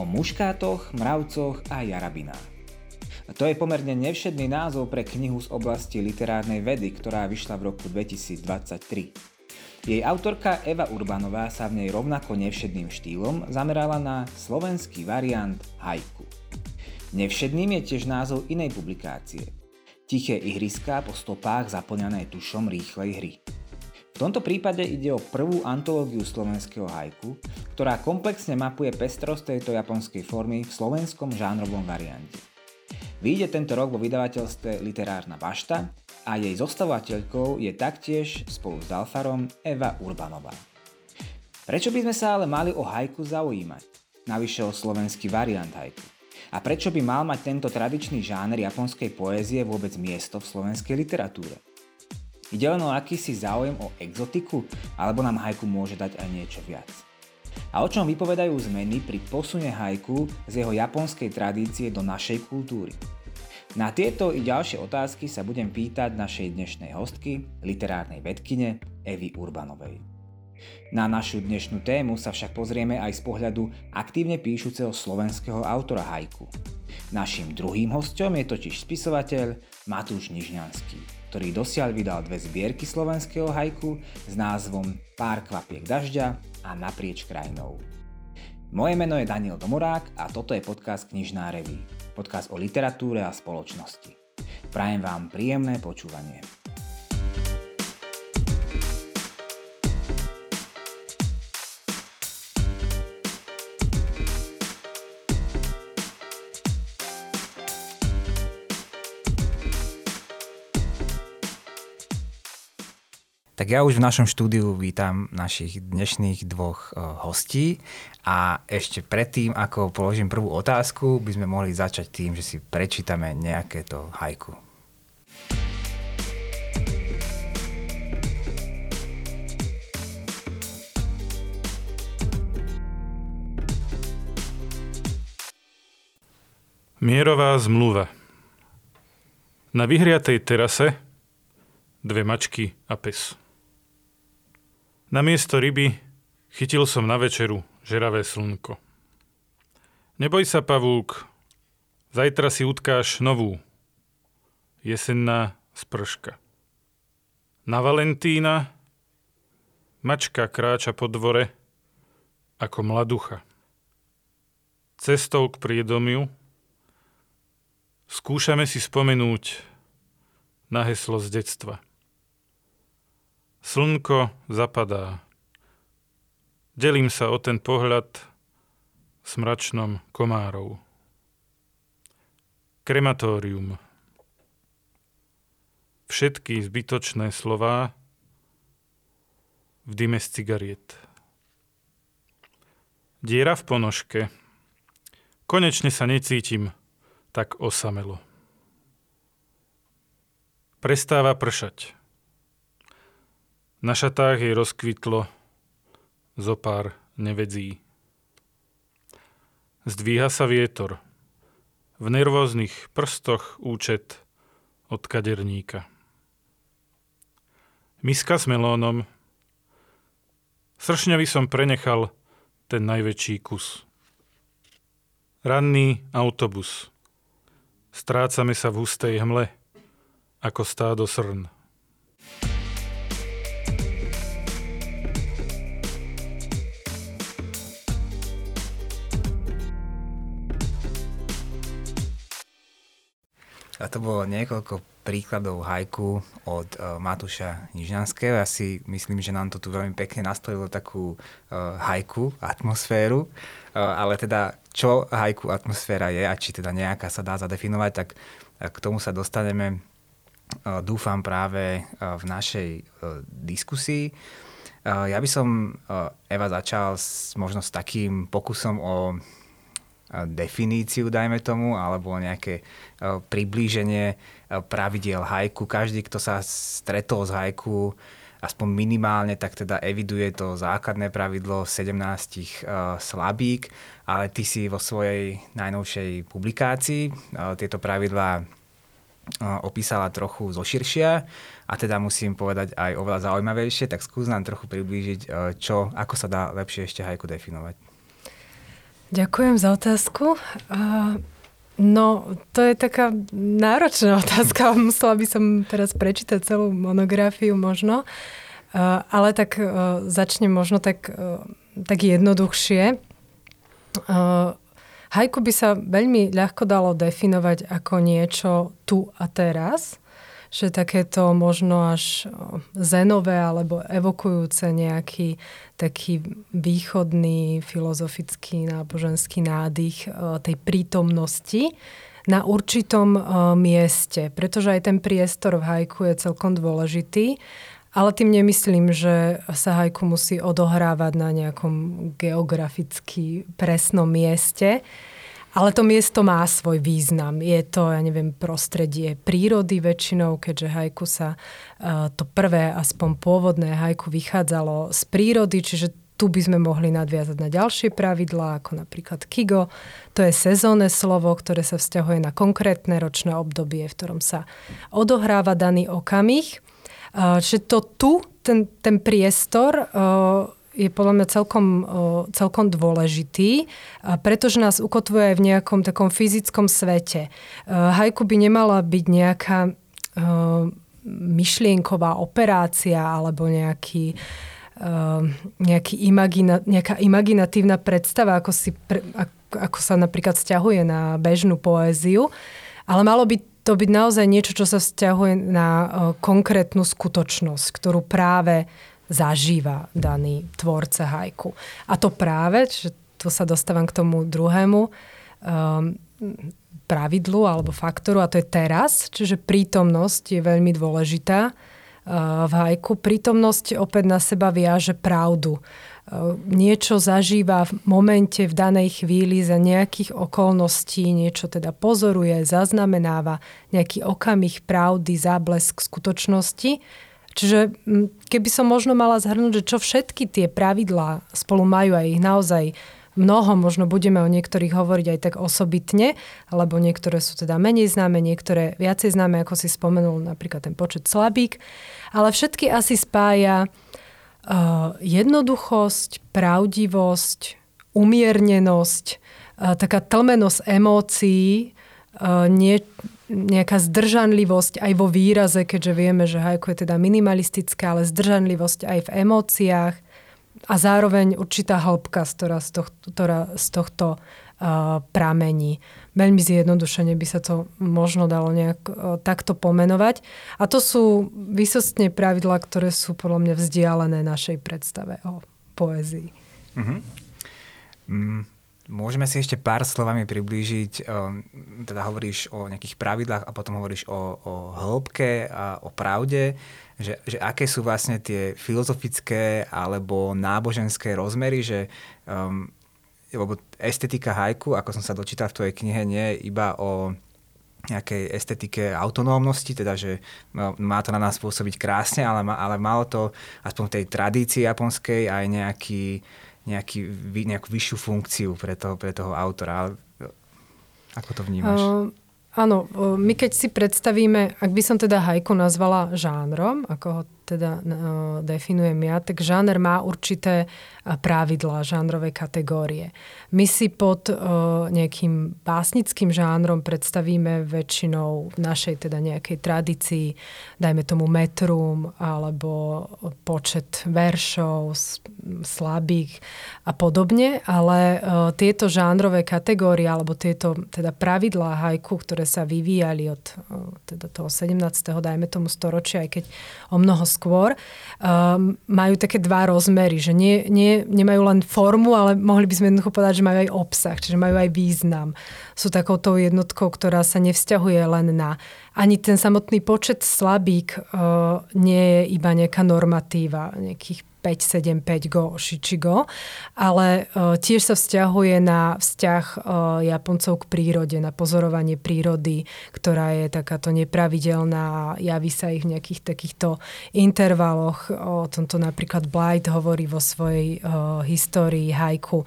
o muškátoch, mravcoch a jarabinách. To je pomerne nevšedný názov pre knihu z oblasti literárnej vedy, ktorá vyšla v roku 2023. Jej autorka Eva Urbanová sa v nej rovnako nevšedným štýlom zamerala na slovenský variant haiku. Nevšedným je tiež názov inej publikácie. Tiché ihriská po stopách zaplňané tušom rýchlej hry. V tomto prípade ide o prvú antológiu slovenského hajku, ktorá komplexne mapuje pestrosť tejto japonskej formy v slovenskom žánrovom variante. Výjde tento rok vo vydavateľstve Literárna bašta a jej zostavovateľkou je taktiež spolu s Dalfarom Eva Urbanová. Prečo by sme sa ale mali o hajku zaujímať? Navyše o slovenský variant hajku. A prečo by mal mať tento tradičný žáner japonskej poézie vôbec miesto v slovenskej literatúre? Ide len o akýsi záujem o exotiku, alebo nám hajku môže dať aj niečo viac. A o čom vypovedajú zmeny pri posune hajku z jeho japonskej tradície do našej kultúry? Na tieto i ďalšie otázky sa budem pýtať našej dnešnej hostky, literárnej vedkine Evy Urbanovej. Na našu dnešnú tému sa však pozrieme aj z pohľadu aktívne píšuceho slovenského autora hajku. Naším druhým hostom je totiž spisovateľ Matúš Nižňanský ktorý dosiaľ vydal dve zbierky slovenského hajku s názvom Pár kvapiek dažďa a Naprieč krajinou. Moje meno je Daniel Domorák a toto je podcast Knižná reví. Podcast o literatúre a spoločnosti. Prajem vám príjemné počúvanie. Tak ja už v našom štúdiu vítam našich dnešných dvoch uh, hostí a ešte predtým, ako položím prvú otázku, by sme mohli začať tým, že si prečítame nejaké to hajku. Mierová zmluva Na vyhriatej terase dve mačky a pes. Namiesto ryby chytil som na večeru žeravé slnko. Neboj sa, pavúk, zajtra si utkáš novú. Jesenná sprška. Na Valentína mačka kráča po dvore ako mladucha. Cestou k priedomiu skúšame si spomenúť na heslo z detstva – Slnko zapadá. Delím sa o ten pohľad smračnom komárov. Krematórium. Všetky zbytočné slová v dyme z cigariet. Diera v ponožke. Konečne sa necítim tak osamelo. Prestáva pršať. Na šatách jej rozkvitlo zo pár nevedzí. Zdvíha sa vietor. V nervóznych prstoch účet od kaderníka. Miska s melónom. Sršňavi som prenechal ten najväčší kus. Ranný autobus. Strácame sa v hustej hmle, ako stádo srn. A to bolo niekoľko príkladov hajku od uh, Matúša Nižňanského. Ja si myslím, že nám to tu veľmi pekne nastavilo takú uh, hajku atmosféru. Uh, ale teda, čo hajku atmosféra je a či teda nejaká sa dá zadefinovať, tak k tomu sa dostaneme, uh, dúfam, práve uh, v našej uh, diskusii. Uh, ja by som, uh, Eva, začal s, možno s takým pokusom o definíciu, dajme tomu, alebo nejaké e, priblíženie e, pravidiel hajku. Každý, kto sa stretol s hajku, aspoň minimálne, tak teda eviduje to základné pravidlo 17 uh, e, slabík, ale ty si vo svojej najnovšej publikácii tieto pravidlá opísala trochu zoširšia a teda musím povedať aj oveľa zaujímavejšie, tak skús nám trochu priblížiť, čo, ako sa dá lepšie ešte hajku definovať. Ďakujem za otázku. No, to je taká náročná otázka. Musela by som teraz prečítať celú monografiu možno. Ale tak začnem možno tak, tak jednoduchšie. Hajku by sa veľmi ľahko dalo definovať ako niečo tu a teraz že takéto možno až zenové alebo evokujúce nejaký taký východný filozofický náboženský nádych tej prítomnosti na určitom mieste, pretože aj ten priestor v hajku je celkom dôležitý. Ale tým nemyslím, že sa hajku musí odohrávať na nejakom geograficky presnom mieste, ale to miesto má svoj význam. Je to, ja neviem, prostredie prírody väčšinou, keďže hajku sa uh, to prvé, aspoň pôvodné hajku vychádzalo z prírody, čiže tu by sme mohli nadviazať na ďalšie pravidlá, ako napríklad Kigo. To je sezónne slovo, ktoré sa vzťahuje na konkrétne ročné obdobie, v ktorom sa odohráva daný okamih. Uh, čiže to tu, ten, ten priestor, uh, je podľa mňa celkom, celkom dôležitý, pretože nás ukotvuje aj v nejakom takom fyzickom svete. Hajku by nemala byť nejaká myšlienková operácia alebo nejaký, nejaký imagina, nejaká imaginatívna predstava, ako, si, ako sa napríklad vzťahuje na bežnú poéziu, ale malo by to byť naozaj niečo, čo sa vzťahuje na konkrétnu skutočnosť, ktorú práve zažíva daný tvorca hajku. A to práve, že tu sa dostávam k tomu druhému um, pravidlu alebo faktoru a to je teraz, čiže prítomnosť je veľmi dôležitá uh, v hajku. Prítomnosť opäť na seba viaže pravdu. Uh, niečo zažíva v momente, v danej chvíli za nejakých okolností, niečo teda pozoruje, zaznamenáva nejaký okamih pravdy, záblesk skutočnosti Čiže keby som možno mala zhrnúť, že čo všetky tie pravidlá spolu majú a ich naozaj mnoho, možno budeme o niektorých hovoriť aj tak osobitne, alebo niektoré sú teda menej známe, niektoré viacej známe, ako si spomenul napríklad ten počet slabík, ale všetky asi spája uh, jednoduchosť, pravdivosť, umiernenosť, uh, taká tlmenosť emócií, uh, nie, nejaká zdržanlivosť aj vo výraze, keďže vieme, že hajko je teda minimalistická, ale zdržanlivosť aj v emóciách a zároveň určitá hĺbka, ktorá z tohto, ktorá z tohto uh, pramení. Veľmi zjednodušene by sa to možno dalo nejak uh, takto pomenovať. A to sú vysostne pravidlá, ktoré sú podľa mňa vzdialené našej predstave o poézii. Mm-hmm. Mm. Môžeme si ešte pár slovami priblížiť, um, teda hovoríš o nejakých pravidlách a potom hovoríš o, o hĺbke a o pravde, že, že aké sú vlastne tie filozofické alebo náboženské rozmery, že um, lebo estetika hajku, ako som sa dočítal v tvojej knihe, nie je iba o nejakej estetike autonómnosti, teda že má to na nás pôsobiť krásne, ale, ale malo to aspoň v tej tradícii japonskej aj nejaký nejaký, nejakú vyššiu funkciu pre toho, pre toho autora. Ako to vnímaš? Uh, áno, my keď si predstavíme, ak by som teda hajku nazvala žánrom, ako ho teda definujem ja, tak žáner má určité pravidlá, žánrové kategórie. My si pod nejakým básnickým žánrom predstavíme väčšinou v našej teda nejakej tradícii, dajme tomu metrum alebo počet veršov, slabých a podobne, ale tieto žánrové kategórie alebo tieto teda pravidlá hajku, ktoré sa vyvíjali od teda toho 17. dajme tomu storočia, aj keď o mnoho skôr, um, majú také dva rozmery, že nie, nie, nemajú len formu, ale mohli by sme jednoducho povedať, že majú aj obsah, čiže majú aj význam. Sú takouto jednotkou, ktorá sa nevzťahuje len na ani ten samotný počet slabík uh, nie je iba nejaká normatíva, nejakých 5, 7, 5 go, shichigo, ale uh, tiež sa vzťahuje na vzťah uh, Japoncov k prírode, na pozorovanie prírody, ktorá je takáto nepravidelná a javí sa ich v nejakých takýchto intervaloch. O tomto napríklad Blight hovorí vo svojej uh, histórii hajku.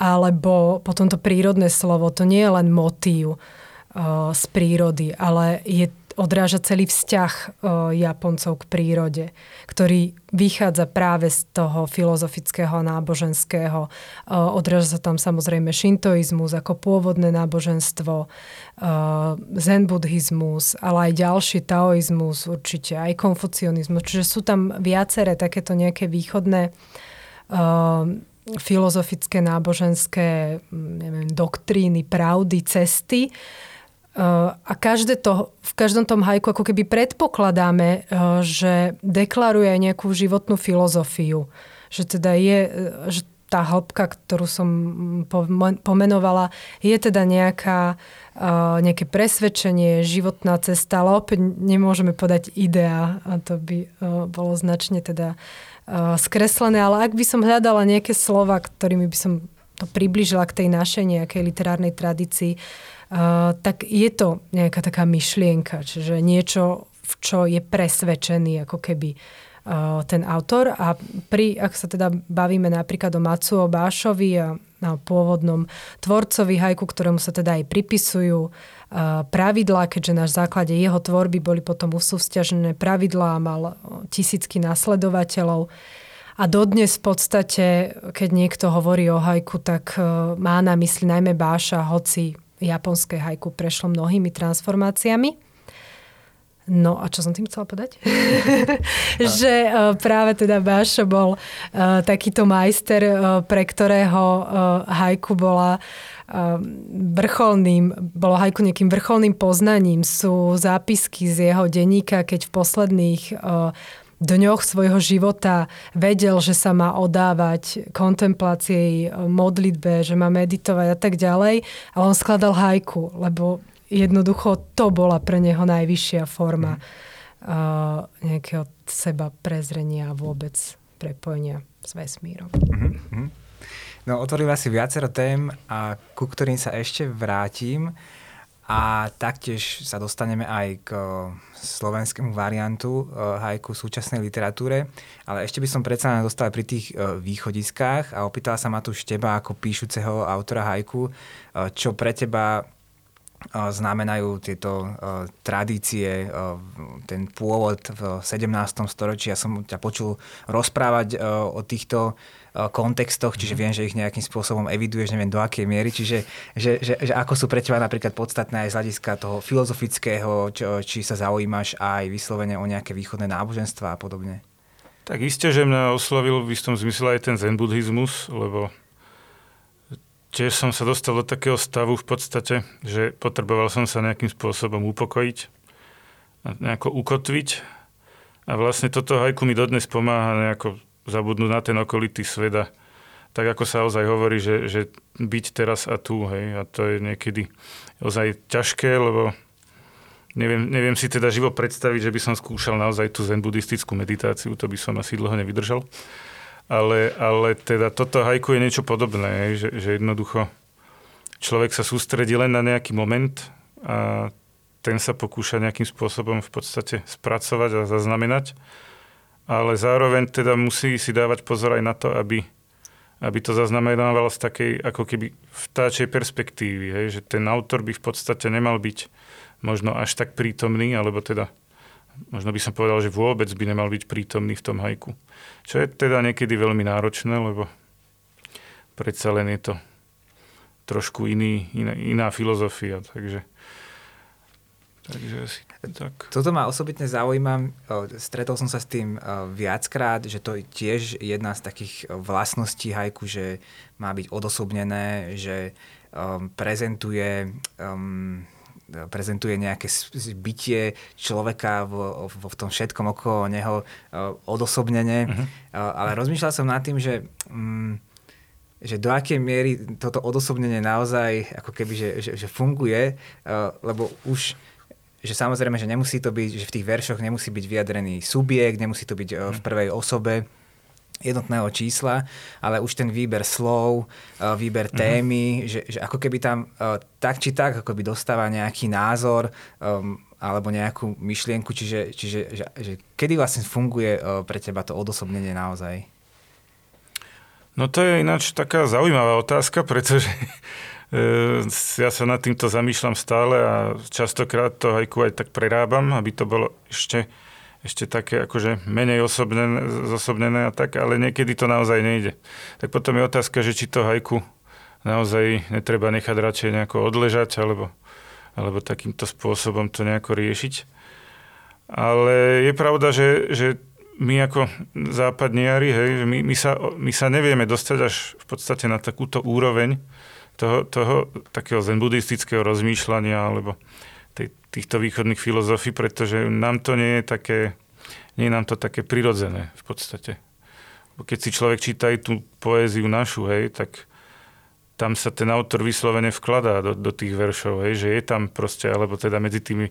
Alebo potom to prírodné slovo, to nie je len motív, z prírody, ale je odráža celý vzťah o, Japoncov k prírode, ktorý vychádza práve z toho filozofického náboženského. O, odráža sa tam samozrejme šintoizmus ako pôvodné náboženstvo, o, zen buddhizmus, ale aj ďalší taoizmus určite, aj konfucionizmus. Čiže sú tam viaceré takéto nejaké východné filozofické, náboženské neviem, doktríny, pravdy, cesty, a každé to, v každom tom hajku ako keby predpokladáme, eh, že deklaruje nejakú životnú filozofiu. Že teda je, eh, že tá hĺbka, ktorú som pomenovala, je teda nejaká, eh, nejaké presvedčenie, životná cesta, ale opäť nemôžeme podať idea a to by bolo značne teda skreslené. Ale ak by som hľadala nejaké slova, ktorými by som to približila k tej našej nejakej literárnej tradícii, tak je to nejaká taká myšlienka, čiže niečo, v čo je presvedčený ako keby uh, ten autor. A pri, ak sa teda bavíme napríklad o Matsuo Bášovi a pôvodnom tvorcovi hajku, ktorému sa teda aj pripisujú uh, pravidlá, keďže na základe jeho tvorby boli potom usúvzťažené pravidlá, mal tisícky nasledovateľov. A dodnes v podstate, keď niekto hovorí o hajku, tak má na mysli najmä Báša, hoci japonské hajku prešlo mnohými transformáciami. No a čo som tým chcela povedať? že uh, práve teda Bašo bol uh, takýto majster, uh, pre ktorého hajku bola vrcholným, bolo hajku nejakým vrcholným poznaním. Sú zápisky z jeho denníka, keď v posledných dňoch svojho života vedel, že sa má odávať kontemplácii, modlitbe, že má meditovať a tak ďalej, ale on skladal hajku, lebo jednoducho to bola pre neho najvyššia forma uh, nejakého seba prezrenia a vôbec prepojenia s vesmírom. Mm-hmm. No, otvorila si viacero tém, a ku ktorým sa ešte vrátim. A taktiež sa dostaneme aj k slovenskému variantu hajku v súčasnej literatúre. Ale ešte by som predsa dostal pri tých východiskách a opýtala sa ma tu teba ako píšuceho autora hajku, čo pre teba znamenajú tieto tradície, ten pôvod v 17. storočí. Ja som ťa počul rozprávať o týchto Eh, kontextoch, čiže mhm. viem, že ich nejakým spôsobom eviduješ, neviem do akej miery, čiže že, že, že ako sú pre teba napríklad podstatné aj z hľadiska toho filozofického, čo, či sa zaujímaš aj vyslovene o nejaké východné náboženstva a podobne. Tak isté, že mňa oslovil v istom zmysle aj ten zen buddhizmus, lebo tiež som sa dostal do takého stavu v podstate, že potreboval som sa nejakým spôsobom upokojiť, nejako ukotviť. A vlastne toto hajku mi dodnes pomáha nejako zabudnúť na ten okolitý svet a tak ako sa ozaj hovorí, že, že byť teraz a tu, hej, a to je niekedy ozaj ťažké, lebo neviem, neviem si teda živo predstaviť, že by som skúšal naozaj tú zen buddhistickú meditáciu, to by som asi dlho nevydržal. Ale, ale teda toto hajku je niečo podobné, hej, že, že jednoducho človek sa sústredí len na nejaký moment a ten sa pokúša nejakým spôsobom v podstate spracovať a zaznamenať ale zároveň teda musí si dávať pozor aj na to, aby, aby to zaznamenával z takej ako keby vtáčej perspektívy, hej, že ten autor by v podstate nemal byť možno až tak prítomný, alebo teda možno by som povedal, že vôbec by nemal byť prítomný v tom hajku. Čo je teda niekedy veľmi náročné, lebo predsa len je to trošku iný, iná, iná filozofia, takže Takže asi tak. Toto ma osobitne zaujíma. Stretol som sa s tým viackrát, že to je tiež jedna z takých vlastností hajku, že má byť odosobnené, že um, prezentuje um, prezentuje nejaké bytie človeka v, v, v tom všetkom okolo neho odosobnene. Uh-huh. Uh, ale rozmýšľal som nad tým, že um, že do akej miery toto odosobnenie naozaj ako keby, že, že, že funguje, uh, lebo už že samozrejme, že nemusí to byť, že v tých veršoch nemusí byť vyjadrený subjekt, nemusí to byť e, v mhm. prvej osobe jednotného čísla, ale už ten výber slov, e, výber mhm. témy, uh-huh. že, že ako keby tam e, tak či tak ako by dostáva nejaký názor um, alebo nejakú myšlienku, čiže, čiže že, že kedy vlastne funguje pre teba to odosobnenie naozaj? No to je ináč taká zaujímavá otázka, pretože ja sa nad týmto zamýšľam stále a častokrát to hajku aj tak prerábam, aby to bolo ešte, ešte také akože menej osobnené, zosobnené a tak, ale niekedy to naozaj nejde. Tak potom je otázka, že či to hajku naozaj netreba nechať radšej nejako odležať alebo, alebo takýmto spôsobom to nejako riešiť. Ale je pravda, že, že my ako západniari, hej, my, my, sa, my sa nevieme dostať až v podstate na takúto úroveň, toho, toho takého zen buddhistického rozmýšľania alebo tej, týchto východných filozofií, pretože nám to nie je také, nie je nám to také prirodzené v podstate. Keď si človek číta aj tú poéziu našu, hej, tak tam sa ten autor vyslovene vkladá do, do tých veršov, hej, že je tam proste, alebo teda medzi tými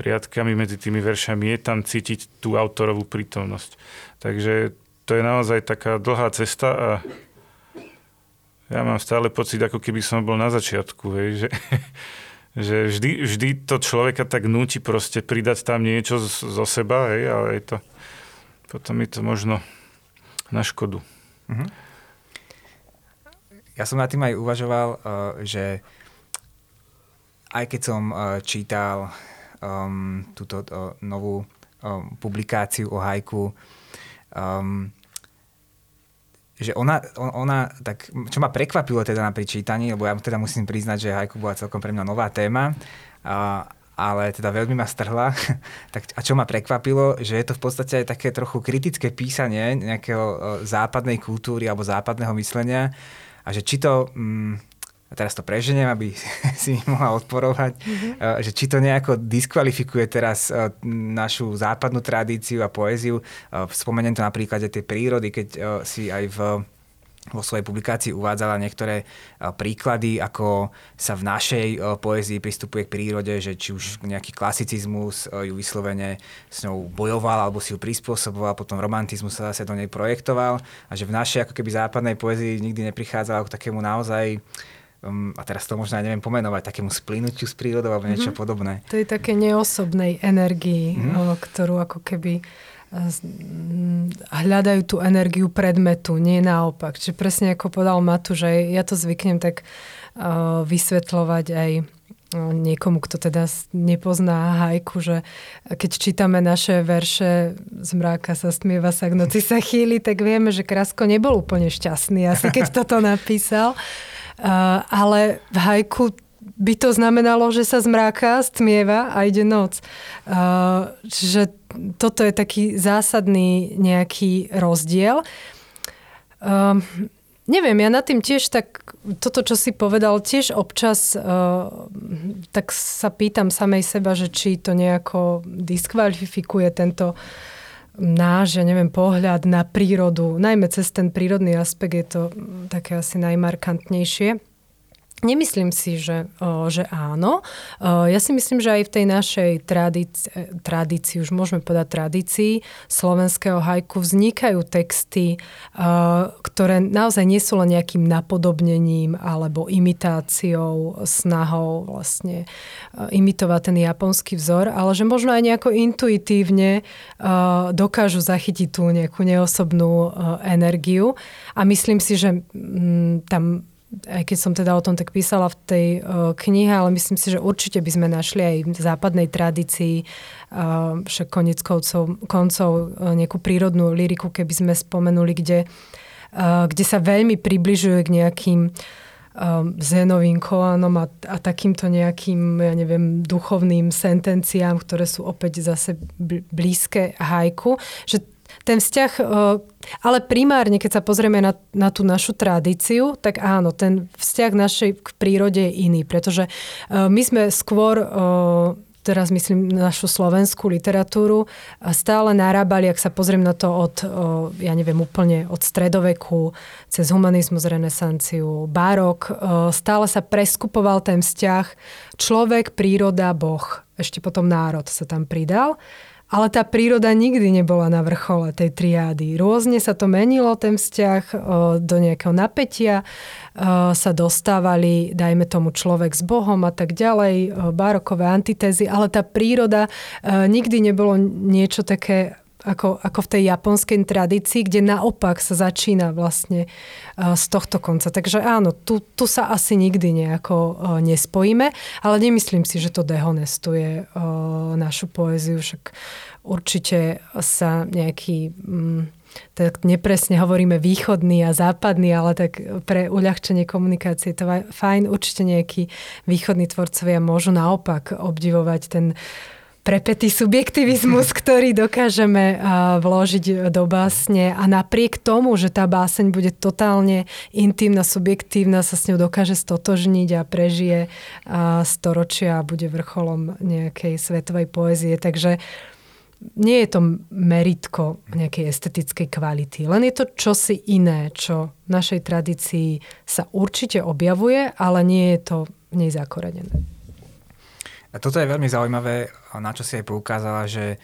riadkami, medzi tými veršami je tam cítiť tú autorovú prítomnosť. Takže to je naozaj taká dlhá cesta a ja mám stále pocit, ako keby som bol na začiatku, hej, že, že vždy, vždy to človeka tak núti proste pridať tam niečo zo seba, hej, ale je to, potom je to možno na škodu. Mm-hmm. Ja som nad tým aj uvažoval, uh, že aj keď som uh, čítal um, túto novú um, publikáciu o hajku, um, že ona, ona, tak, čo ma prekvapilo teda na pričítaní, lebo ja teda musím priznať, že hajku bola celkom pre mňa nová téma, a, ale teda veľmi ma strhla. tak, a čo ma prekvapilo, že je to v podstate aj také trochu kritické písanie nejakého západnej kultúry alebo západného myslenia a že či to... Mm, a teraz to preženiem, aby si mi mohla odporovať, mm-hmm. že či to nejako diskvalifikuje teraz našu západnú tradíciu a poéziu. Spomeniem to napríklad tej prírody, keď si aj v vo svojej publikácii uvádzala niektoré príklady, ako sa v našej poézii pristupuje k prírode, že či už nejaký klasicizmus ju vyslovene s ňou bojoval alebo si ju prispôsoboval, potom romantizmus sa zase do nej projektoval a že v našej ako keby západnej poézii nikdy neprichádzala k takému naozaj um, a teraz to možno aj neviem pomenovať, takému splinutiu s prírodou alebo niečo mm-hmm. podobné. To je také neosobnej energii, mm-hmm. ktorú ako keby mm, hľadajú tú energiu predmetu, nie naopak. Čiže presne ako povedal Matu, že ja to zvyknem tak uh, vysvetľovať aj niekomu, kto teda nepozná hajku, že keď čítame naše verše z mráka sa stmieva sa, k noci sa chýli, tak vieme, že Krasko nebol úplne šťastný asi keď toto napísal. Ale v hajku by to znamenalo, že sa zmráka, stmieva a ide noc. Čiže toto je taký zásadný nejaký rozdiel. Neviem, ja nad tým tiež tak, toto, čo si povedal, tiež občas uh, tak sa pýtam samej seba, že či to nejako diskvalifikuje tento náš, ja neviem, pohľad na prírodu, najmä cez ten prírodný aspekt je to také asi najmarkantnejšie. Nemyslím si, že, že áno. Ja si myslím, že aj v tej našej tradícii, tradícii, už môžeme povedať tradícii slovenského hajku vznikajú texty, ktoré naozaj nie sú len nejakým napodobnením alebo imitáciou, snahou vlastne imitovať ten japonský vzor, ale že možno aj nejako intuitívne dokážu zachytiť tú nejakú neosobnú energiu. A myslím si, že tam aj keď som teda o tom tak písala v tej uh, knihe, ale myslím si, že určite by sme našli aj v západnej tradícii uh, však konec koncov, koncov uh, nejakú prírodnú liriku, keby sme spomenuli, kde, uh, kde sa veľmi približuje k nejakým zenovým kolánom a, a takýmto nejakým, ja neviem, duchovným sentenciám, ktoré sú opäť zase blízke hajku, že ten vzťah, e, ale primárne, keď sa pozrieme na, na tú našu tradíciu, tak áno, ten vzťah našej k prírode je iný, pretože e, my sme skôr e, teraz myslím našu slovenskú literatúru, stále narábali, ak sa pozriem na to od, ja neviem, úplne od stredoveku, cez humanizmus, renesanciu, barok, stále sa preskupoval ten vzťah človek, príroda, boh. Ešte potom národ sa tam pridal. Ale tá príroda nikdy nebola na vrchole tej triády. Rôzne sa to menilo, ten vzťah do nejakého napätia sa dostávali, dajme tomu, človek s Bohom a tak ďalej, barokové antitézy, ale tá príroda nikdy nebolo niečo také ako, ako v tej japonskej tradícii, kde naopak sa začína vlastne z tohto konca. Takže áno, tu, tu sa asi nikdy nejako nespojíme, ale nemyslím si, že to dehonestuje našu poéziu, však určite sa nejaký... Mm, tak nepresne hovoríme východný a západný, ale tak pre uľahčenie komunikácie to je fajn. Určite nejakí východní tvorcovia môžu naopak obdivovať ten prepetý subjektivizmus, ktorý dokážeme vložiť do básne a napriek tomu, že tá báseň bude totálne intimná, subjektívna, sa s ňou dokáže stotožniť a prežije storočia a bude vrcholom nejakej svetovej poézie. Takže nie je to meritko nejakej estetickej kvality, len je to čosi iné, čo v našej tradícii sa určite objavuje, ale nie je to v nej zakorenené. Toto je veľmi zaujímavé, na čo si aj poukázala, že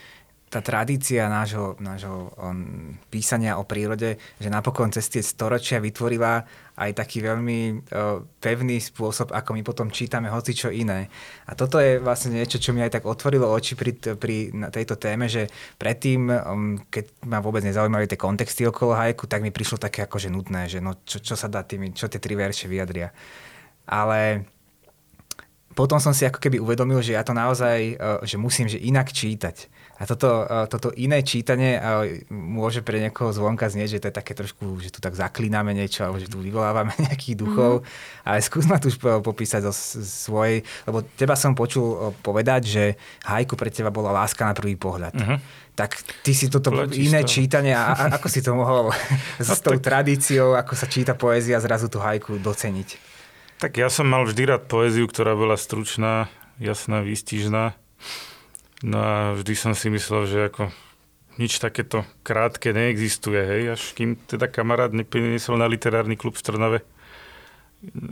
tá tradícia nášho, nášho um, písania o prírode, že napokon cez tie storočia vytvorila aj taký veľmi uh, pevný spôsob, ako my potom čítame hoci čo iné. A toto je vlastne niečo, čo mi aj tak otvorilo oči pri, pri tejto téme, že predtým, um, keď ma vôbec nezaujímali tie kontexty okolo hajku, tak mi prišlo také akože nutné, že no čo, čo sa dá tými, čo tie tri verše vyjadria. Ale potom som si ako keby uvedomil, že ja to naozaj, e, že musím že inak čítať. A toto, e, toto iné čítanie e, môže pre niekoho zvonka znieť, že to je také trošku, že tu tak zaklíname niečo, alebo že tu vyvolávame nejakých duchov. Mm. Ale skús ma tu popísať zo svojej, lebo teba som počul povedať, že hajku pre teba bola láska na prvý pohľad. Mm-hmm. Tak ty si toto Platíš iné to. čítanie, a, a ako si to mohol s no, tou tak... tradíciou, ako sa číta poézia, zrazu tú hajku doceniť? Tak ja som mal vždy rád poéziu, ktorá bola stručná, jasná, výstižná. No a vždy som si myslel, že ako nič takéto krátke neexistuje, hej, až kým teda kamarát nepriniesol na literárny klub v Trnave.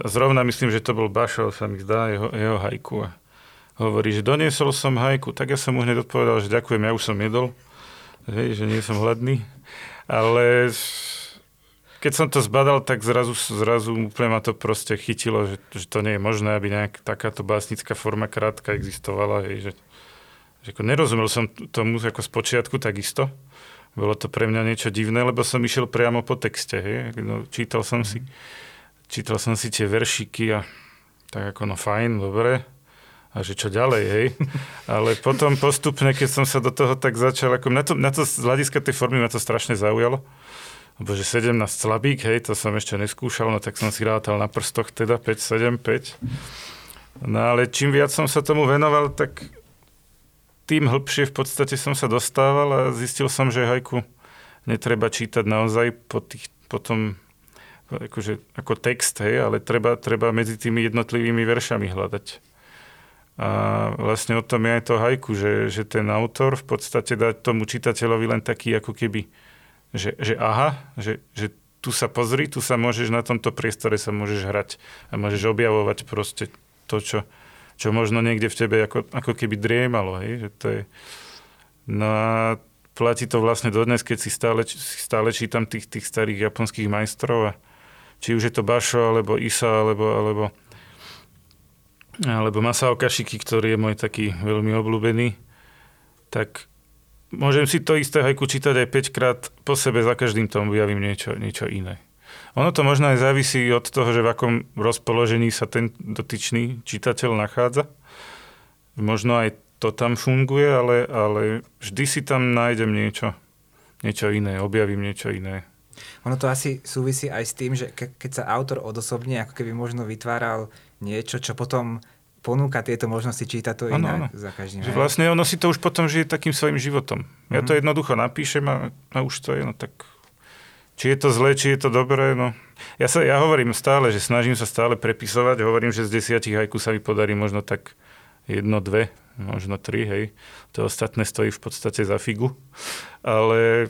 Zrovna myslím, že to bol Bašo, sa mi zdá, jeho, jeho hajku. A hovorí, že doniesol som hajku, tak ja som mu hneď odpovedal, že ďakujem, ja už som jedol, hej, že nie som hladný. Ale keď som to zbadal, tak zrazu, zrazu úplne ma to proste chytilo, že, že to nie je možné, aby nejak takáto básnická forma krátka existovala. Hej, že, že ako nerozumel som tomu ako z počiatku takisto. Bolo to pre mňa niečo divné, lebo som išiel priamo po texte. Hej. No, čítal som si čítal som si tie veršiky a tak ako no fajn, dobre. A že čo ďalej, hej. Ale potom postupne, keď som sa do toho tak začal, ako na to, na to z hľadiska tej formy ma to strašne zaujalo lebo že 17 slabík, hej, to som ešte neskúšal, no tak som si rátal na prstoch teda 5, 7, 5. No ale čím viac som sa tomu venoval, tak tým hĺbšie v podstate som sa dostával a zistil som, že hajku netreba čítať naozaj po, tých, po tom akože, ako text, hej, ale treba, treba medzi tými jednotlivými veršami hľadať. A vlastne o tom je aj to hajku, že, že ten autor v podstate dá tomu čitateľovi len taký ako keby že, že aha, že, že tu sa pozri, tu sa môžeš, na tomto priestore sa môžeš hrať a môžeš objavovať proste to, čo, čo možno niekde v tebe ako, ako keby driemalo. Hej? Že to je... No a platí to vlastne dodnes, keď si stále, stále čítam tých, tých starých japonských majstrov a či už je to Basho, alebo Isa, alebo, alebo, alebo Masao Kashiki, ktorý je môj taký veľmi obľúbený, tak môžem si to isté hajku čítať aj 5 krát po sebe, za každým tom objavím niečo, niečo iné. Ono to možno aj závisí od toho, že v akom rozpoložení sa ten dotyčný čitateľ nachádza. Možno aj to tam funguje, ale, ale vždy si tam nájdem niečo, niečo iné, objavím niečo iné. Ono to asi súvisí aj s tým, že ke, keď sa autor odosobne, ako keby možno vytváral niečo, čo potom ponúka tieto možnosti čítať to inak ano. za každým. Že vlastne ono si to už potom žije takým svojim životom. Ja to mhm. jednoducho napíšem a, a už to je, no tak či je to zlé, či je to dobré, no. Ja, sa, ja hovorím stále, že snažím sa stále prepisovať, hovorím, že z desiatich hajku sa mi podarí možno tak jedno, dve, možno tri, hej. To ostatné stojí v podstate za figu. Ale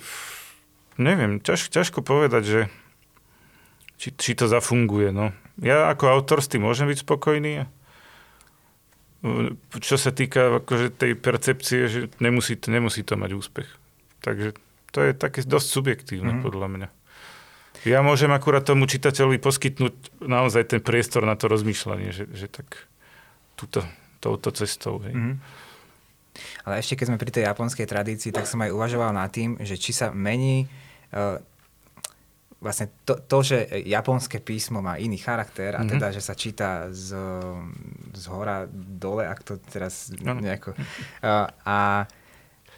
neviem, ťaž, ťažko povedať, že či, či to zafunguje, no. Ja ako autor s tým môžem byť spokojný, čo sa týka akože tej percepcie, že nemusí, nemusí to mať úspech. Takže to je také dosť subjektívne mm. podľa mňa. Ja môžem akurát tomu čitateľovi poskytnúť naozaj ten priestor na to rozmýšľanie, že, že tak túto, touto cestou. Hej. Mm. Ale ešte keď sme pri tej japonskej tradícii, tak som aj uvažoval nad tým, že či sa mení uh, vlastne to, to, že japonské písmo má iný charakter a mm-hmm. teda, že sa číta z, z hora dole, ak to teraz no. nejako... Uh, a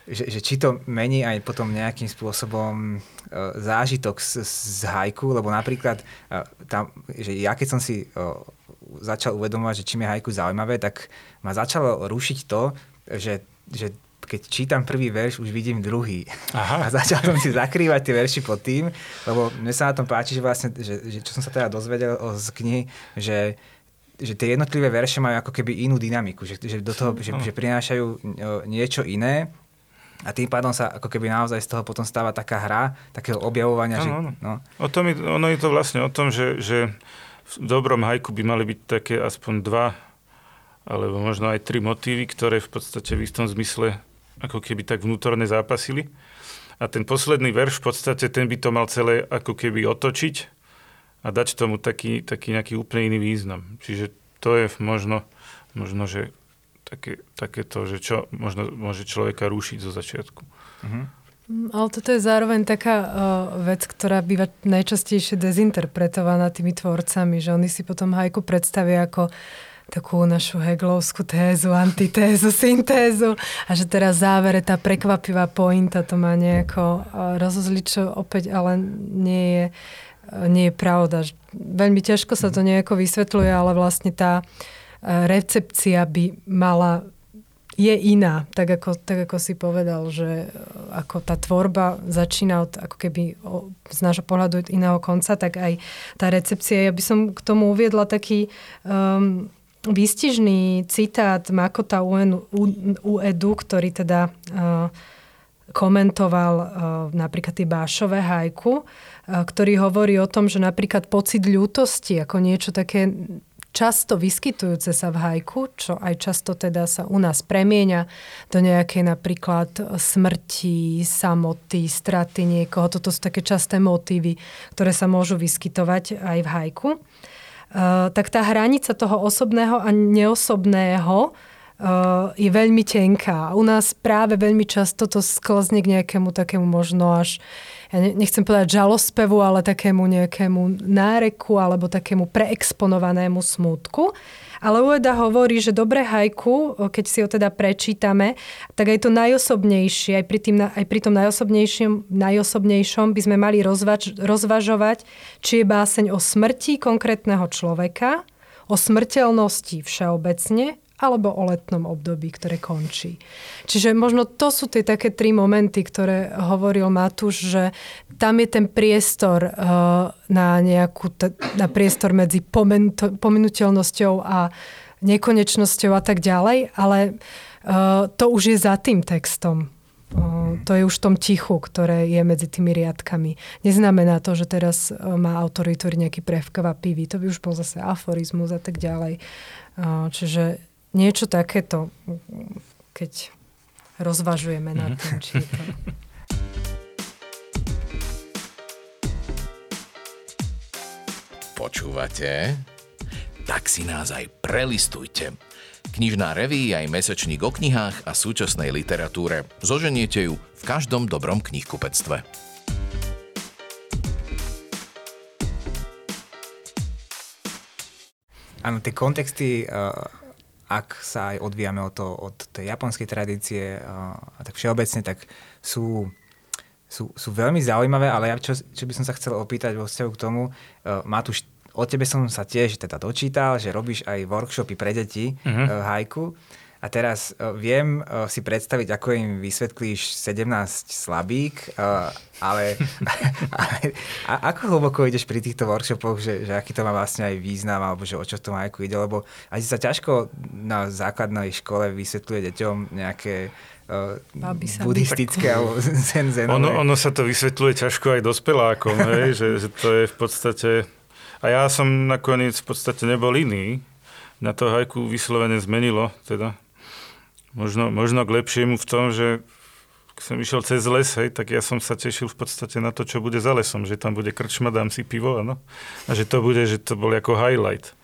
že, že či to mení aj potom nejakým spôsobom uh, zážitok z, z hajku, lebo napríklad uh, tam, že ja keď som si uh, začal uvedomovať, že čím je hajku zaujímavé, tak ma začalo rušiť to, že, že keď čítam prvý verš, už vidím druhý. Aha. A začal som si zakrývať tie verši pod tým, lebo mne sa na tom páči, že vlastne, že, že čo som sa teda dozvedel z knihy, že že tie jednotlivé verše majú ako keby inú dynamiku, že, že do toho, že, že prinášajú niečo iné a tým pádom sa ako keby naozaj z toho potom stáva taká hra, takého objavovania. Ano, že, ano. No. O tom je, ono je to vlastne o tom, že, že v dobrom hajku by mali byť také aspoň dva alebo možno aj tri motívy, ktoré v podstate v istom zmysle ako keby tak vnútorne zápasili. A ten posledný verš v podstate ten by to mal celé ako keby otočiť a dať tomu taký, taký nejaký úplne iný význam. Čiže to je možno, možno že také, také to, že čo možno môže človeka rušiť zo začiatku. Uh-huh. Ale toto je zároveň taká uh, vec, ktorá býva najčastejšie dezinterpretovaná tými tvorcami, že oni si potom hajku predstavia ako takú našu heglovskú tézu, antitézu, syntézu a že teraz závere tá prekvapivá pointa to má nejako uh, rozozliť, čo opäť ale nie je, uh, nie je pravda. Veľmi ťažko sa to nejako vysvetľuje, ale vlastne tá uh, recepcia by mala je iná, tak ako, tak ako si povedal, že e, ako tá tvorba začína od, ako keby o, z nášho pohľadu od iného konca, tak aj tá recepcia. Ja by som k tomu uviedla taký um, výstižný citát Makota Uedu, ktorý teda uh, komentoval uh, napríklad tie Bášové hajku, uh, ktorý hovorí o tom, že napríklad pocit ľútosti ako niečo také často vyskytujúce sa v hajku, čo aj často teda sa u nás premieňa do nejakej napríklad smrti, samoty, straty niekoho. Toto sú také časté motívy, ktoré sa môžu vyskytovať aj v hajku. Uh, tak tá hranica toho osobného a neosobného uh, je veľmi tenká. U nás práve veľmi často to sklzne k nejakému takému možno až ja nechcem povedať žalospevu, ale takému nejakému náreku alebo takému preexponovanému smútku. Ale Ueda hovorí, že dobré hajku, keď si ho teda prečítame, tak aj to najosobnejšie, aj pri, tým, aj pri tom najosobnejšom, najosobnejšom by sme mali rozvaž, rozvažovať, či je báseň o smrti konkrétneho človeka, o smrteľnosti všeobecne alebo o letnom období, ktoré končí. Čiže možno to sú tie také tri momenty, ktoré hovoril Matúš, že tam je ten priestor uh, na nejakú, na priestor medzi pomenuteľnosťou a nekonečnosťou a tak ďalej, ale uh, to už je za tým textom. Uh, to je už v tom tichu, ktoré je medzi tými riadkami. Neznamená to, že teraz má autor vytvoriť nejaký prevkvapivý. To by už bol zase aforizmus a tak ďalej. Čiže niečo takéto, keď rozvažujeme mm-hmm. nad mhm. tým, či je to... Počúvate? Tak si nás aj prelistujte. Knižná reví aj mesačník o knihách a súčasnej literatúre. Zoženiete ju v každom dobrom knihkupectve. Áno, tie kontexty uh ak sa aj odvíjame od, to, od tej japonskej tradície a, a tak všeobecne, tak sú, sú, sú veľmi zaujímavé, ale ja čo, čo by som sa chcel opýtať vo vzťahu k tomu, uh, Matúš, o tebe som sa tiež teda dočítal, že robíš aj workshopy pre deti uh-huh. uh, hajku. A teraz uh, viem uh, si predstaviť, ako im vysvetlíš 17 slabík, uh, ale, ale a, ako hlboko ideš pri týchto workshopoch, že, že aký to má vlastne aj význam, alebo že o čo v tom majku ide, lebo asi sa ťažko na základnej škole vysvetľuje deťom nejaké uh, buddhistické alebo zen, zenové. Ono, ono sa to vysvetľuje ťažko aj dospelákom, hej, že, že to je v podstate... A ja som nakoniec v podstate nebol iný. Na to hajku vyslovene zmenilo, teda možno, možno k lepšiemu v tom, že keď som išiel cez les, hej, tak ja som sa tešil v podstate na to, čo bude za lesom, že tam bude krčma, dám si pivo, ano? A že to bude, že to bol ako highlight.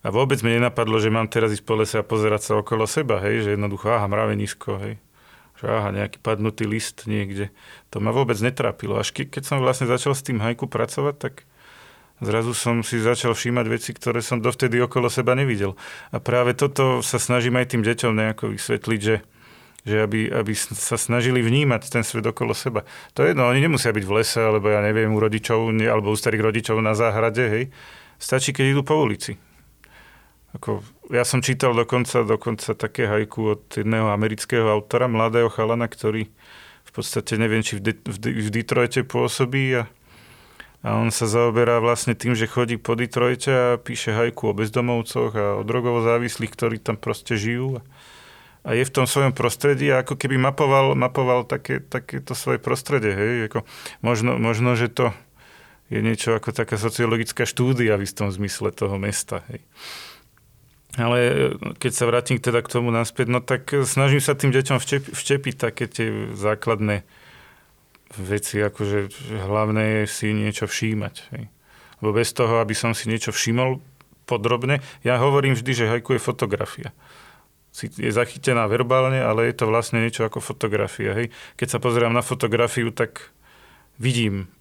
A vôbec mi nenapadlo, že mám teraz ísť po lese a pozerať sa okolo seba, hej, že jednoducho, aha, mravenisko, hej. že aha, nejaký padnutý list niekde. To ma vôbec netrápilo. Až ke, keď som vlastne začal s tým hajku pracovať, tak zrazu som si začal všímať veci, ktoré som dovtedy okolo seba nevidel. A práve toto sa snažím aj tým deťom nejako vysvetliť, že, že aby, aby sa snažili vnímať ten svet okolo seba. To je jedno, oni nemusia byť v lese, alebo ja neviem, u rodičov, alebo u starých rodičov na záhrade, hej. Stačí, keď idú po ulici. Ako, ja som čítal dokonca, dokonca také hajku od jedného amerického autora, mladého chalana, ktorý v podstate neviem, či v, De- v, De- v Detroite pôsobí a, a on sa zaoberá vlastne tým, že chodí po Detroite a píše hajku o bezdomovcoch a o drogovo závislých, ktorí tam proste žijú. A, je v tom svojom prostredí a ako keby mapoval, mapoval také, takéto svoje prostredie. Hej? Ako možno, možno, že to je niečo ako taká sociologická štúdia v istom zmysle toho mesta. Hej? Ale e, keď sa vrátim teda k tomu naspäť, no tak snažím sa tým deťom včep, včepiť také tie základné veci, akože hlavné je si niečo všímať. Hej. Lebo bez toho, aby som si niečo všimol podrobne, ja hovorím vždy, že hajku je fotografia. Je zachytená verbálne, ale je to vlastne niečo ako fotografia. Hej. Keď sa pozerám na fotografiu, tak vidím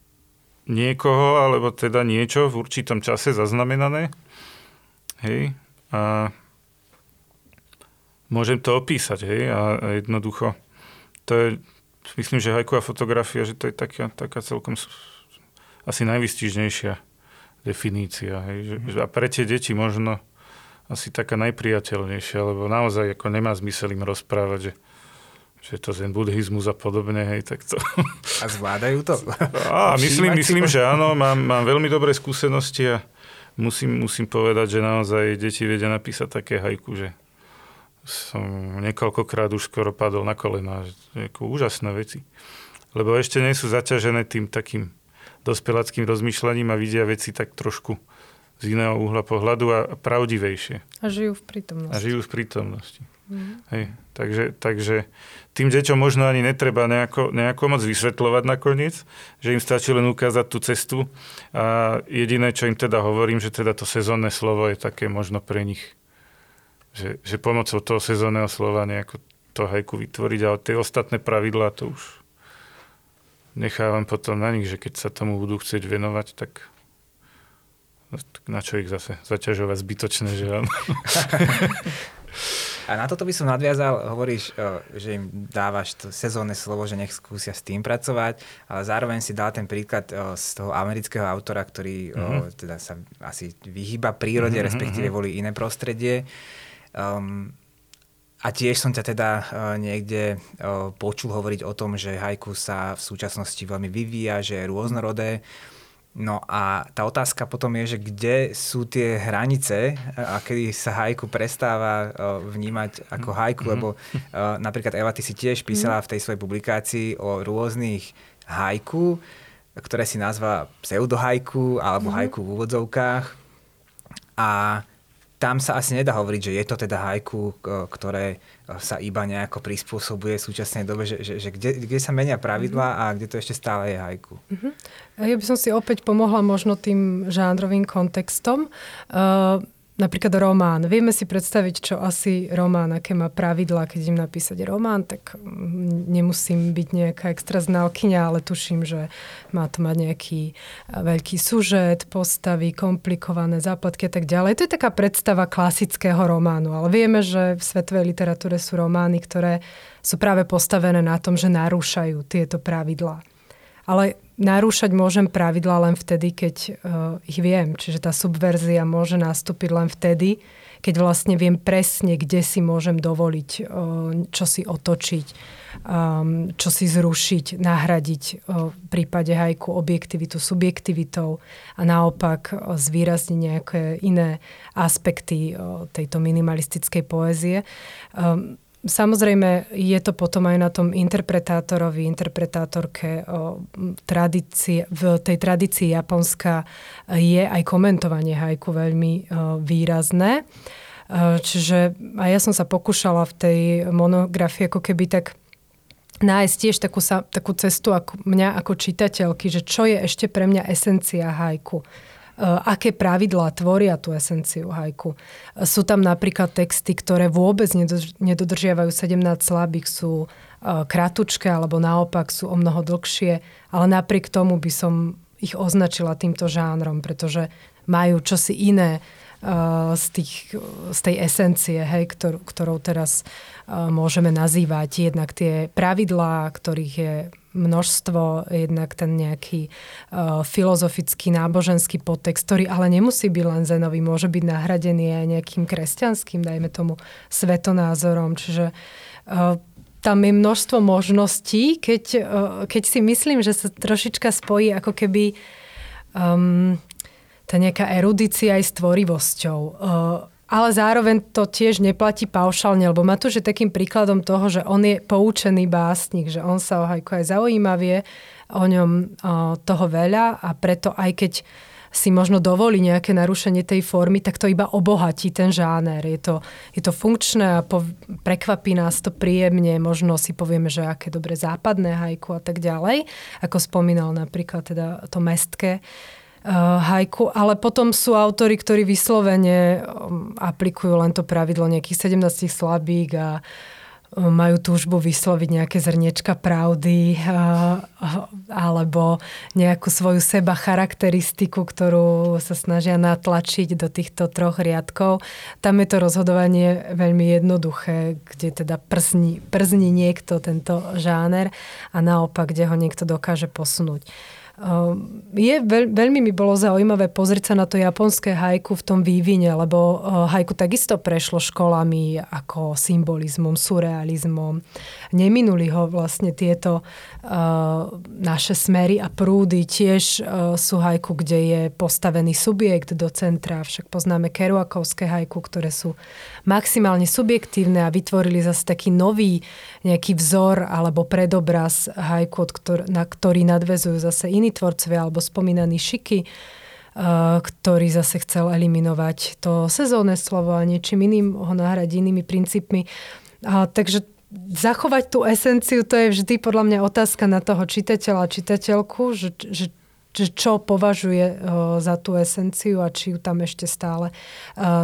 niekoho, alebo teda niečo v určitom čase zaznamenané. Hej a môžem to opísať, hej, a jednoducho to je, myslím, že hajková fotografia, že to je taká, taká celkom asi najvystižnejšia definícia, hej, že, že a pre tie deti možno asi taká najpriateľnejšia, lebo naozaj ako nemá zmysel im rozprávať, že že to zen buddhizmus a podobne, hej, tak to... A zvládajú to? A myslím, myslím, že áno, mám, mám veľmi dobré skúsenosti a musím, musím povedať, že naozaj deti vedia napísať také hajku, že som niekoľkokrát už skoro padol na kolena. Ako úžasné veci. Lebo ešte nie sú zaťažené tým takým dospeláckým rozmýšľaním a vidia veci tak trošku z iného uhla pohľadu a pravdivejšie. A žijú v prítomnosti. A žijú v prítomnosti. Mm. Hej, takže, takže tým deťom možno ani netreba nejako, nejako moc vysvetľovať nakoniec, že im stačí len ukázať tú cestu a jediné, čo im teda hovorím, že teda to sezónne slovo je také možno pre nich, že, že pomocou toho sezónneho slova nejako to hajku vytvoriť, ale tie ostatné pravidlá to už nechávam potom na nich, že keď sa tomu budú chcieť venovať, tak na čo ich zase zaťažovať zbytočné, že áno. A na toto by som nadviazal, hovoríš, že im dávaš to sezónne slovo, že nech skúsia s tým pracovať, ale zároveň si dal ten príklad z toho amerického autora, ktorý mm-hmm. teda sa asi vyhýba prírode, mm-hmm. respektíve mhm. volí iné prostredie. Um, a tiež som ťa teda uh, niekde uh, počul hovoriť o tom, že hajku sa v súčasnosti veľmi vyvíja, že je rôznorodé. No a tá otázka potom je, že kde sú tie hranice a kedy sa hajku prestáva vnímať ako hajku, mm-hmm. lebo napríklad Eva, ty si tiež písala v tej svojej publikácii o rôznych hajku, ktoré si nazvala pseudohajku alebo mm-hmm. hajku v úvodzovkách. A tam sa asi nedá hovoriť, že je to teda hajku, ktoré sa iba nejako prispôsobuje v súčasnej dobe, že, že, že kde, kde sa menia pravidlá mm-hmm. a kde to ešte stále je hajku. Mm-hmm. Ja by som si opäť pomohla možno tým žánrovým kontextom. Uh, Napríklad román. Vieme si predstaviť, čo asi román, aké má pravidlá, keď idem napísať román, tak mm, nemusím byť nejaká extra znalkyňa, ale tuším, že má to mať nejaký veľký sužet, postavy, komplikované záplatky a tak ďalej. To je taká predstava klasického románu, ale vieme, že v svetovej literatúre sú romány, ktoré sú práve postavené na tom, že narúšajú tieto pravidlá. Ale narúšať môžem pravidla len vtedy, keď uh, ich viem. Čiže tá subverzia môže nastúpiť len vtedy, keď vlastne viem presne, kde si môžem dovoliť, uh, čo si otočiť, um, čo si zrušiť, nahradiť uh, v prípade hajku objektivitu subjektivitou a naopak uh, zvýrazniť nejaké iné aspekty uh, tejto minimalistickej poézie. Um, Samozrejme, je to potom aj na tom interpretátorovi, interpretátorke o tradície, v tej tradícii Japonska je aj komentovanie hajku veľmi výrazné. Čiže a ja som sa pokúšala v tej monografii ako keby tak nájsť tiež takú, takú cestu ako mňa ako čitateľky, že čo je ešte pre mňa esencia hajku. Aké pravidlá tvoria tú esenciu hajku. Sú tam napríklad texty, ktoré vôbec nedodržiavajú 17 slabých, sú kratučké alebo naopak sú o mnoho dlhšie, ale napriek tomu by som ich označila týmto žánrom, pretože majú čosi iné z, tých, z tej esencie, hej, ktor, ktorou teraz môžeme nazývať jednak tie pravidlá, ktorých je množstvo, jednak ten nejaký uh, filozofický, náboženský podtext, ktorý ale nemusí byť len zenový, môže byť nahradený aj nejakým kresťanským, dajme tomu, svetonázorom. Čiže uh, tam je množstvo možností, keď, uh, keď si myslím, že sa trošička spojí ako keby um, tá nejaká erudícia aj s tvorivosťou. Uh, ale zároveň to tiež neplatí paušálne, lebo Matúš je takým príkladom toho, že on je poučený básnik, že on sa o hajku aj zaujíma, vie o ňom o, toho veľa a preto aj keď si možno dovolí nejaké narušenie tej formy, tak to iba obohatí ten žáner. Je to, je to funkčné a po, prekvapí nás to príjemne, možno si povieme, že aké dobre západné hajku a tak ďalej, ako spomínal napríklad teda to mestské uh, hajku, ale potom sú autory, ktorí vyslovene um, aplikujú len to pravidlo nejakých 17 slabík a um, majú túžbu vysloviť nejaké zrniečka pravdy uh, alebo nejakú svoju seba charakteristiku, ktorú sa snažia natlačiť do týchto troch riadkov. Tam je to rozhodovanie veľmi jednoduché, kde teda przni, przni niekto tento žáner a naopak, kde ho niekto dokáže posunúť. Ehm, je veľ, veľmi mi bolo zaujímavé pozrieť sa na to japonské hajku v tom vývine, lebo eh, hajku takisto prešlo školami ako symbolizmom, surrealizmom. Neminuli ho vlastne tieto uh, naše smery a prúdy. Tiež uh, sú hajku, kde je postavený subjekt do centra. Však poznáme keruakovské hajku, ktoré sú maximálne subjektívne a vytvorili zase taký nový nejaký vzor alebo predobraz hajku, na ktorý nadvezujú zase iní tvorcovia alebo spomínaní Šiky, ktorý zase chcel eliminovať to sezónne slovo a niečím iným ho nahradiť inými princípmi. A, takže zachovať tú esenciu, to je vždy podľa mňa otázka na toho čitateľa a čitateľku, že, že, čo považuje za tú esenciu a či ju tam ešte stále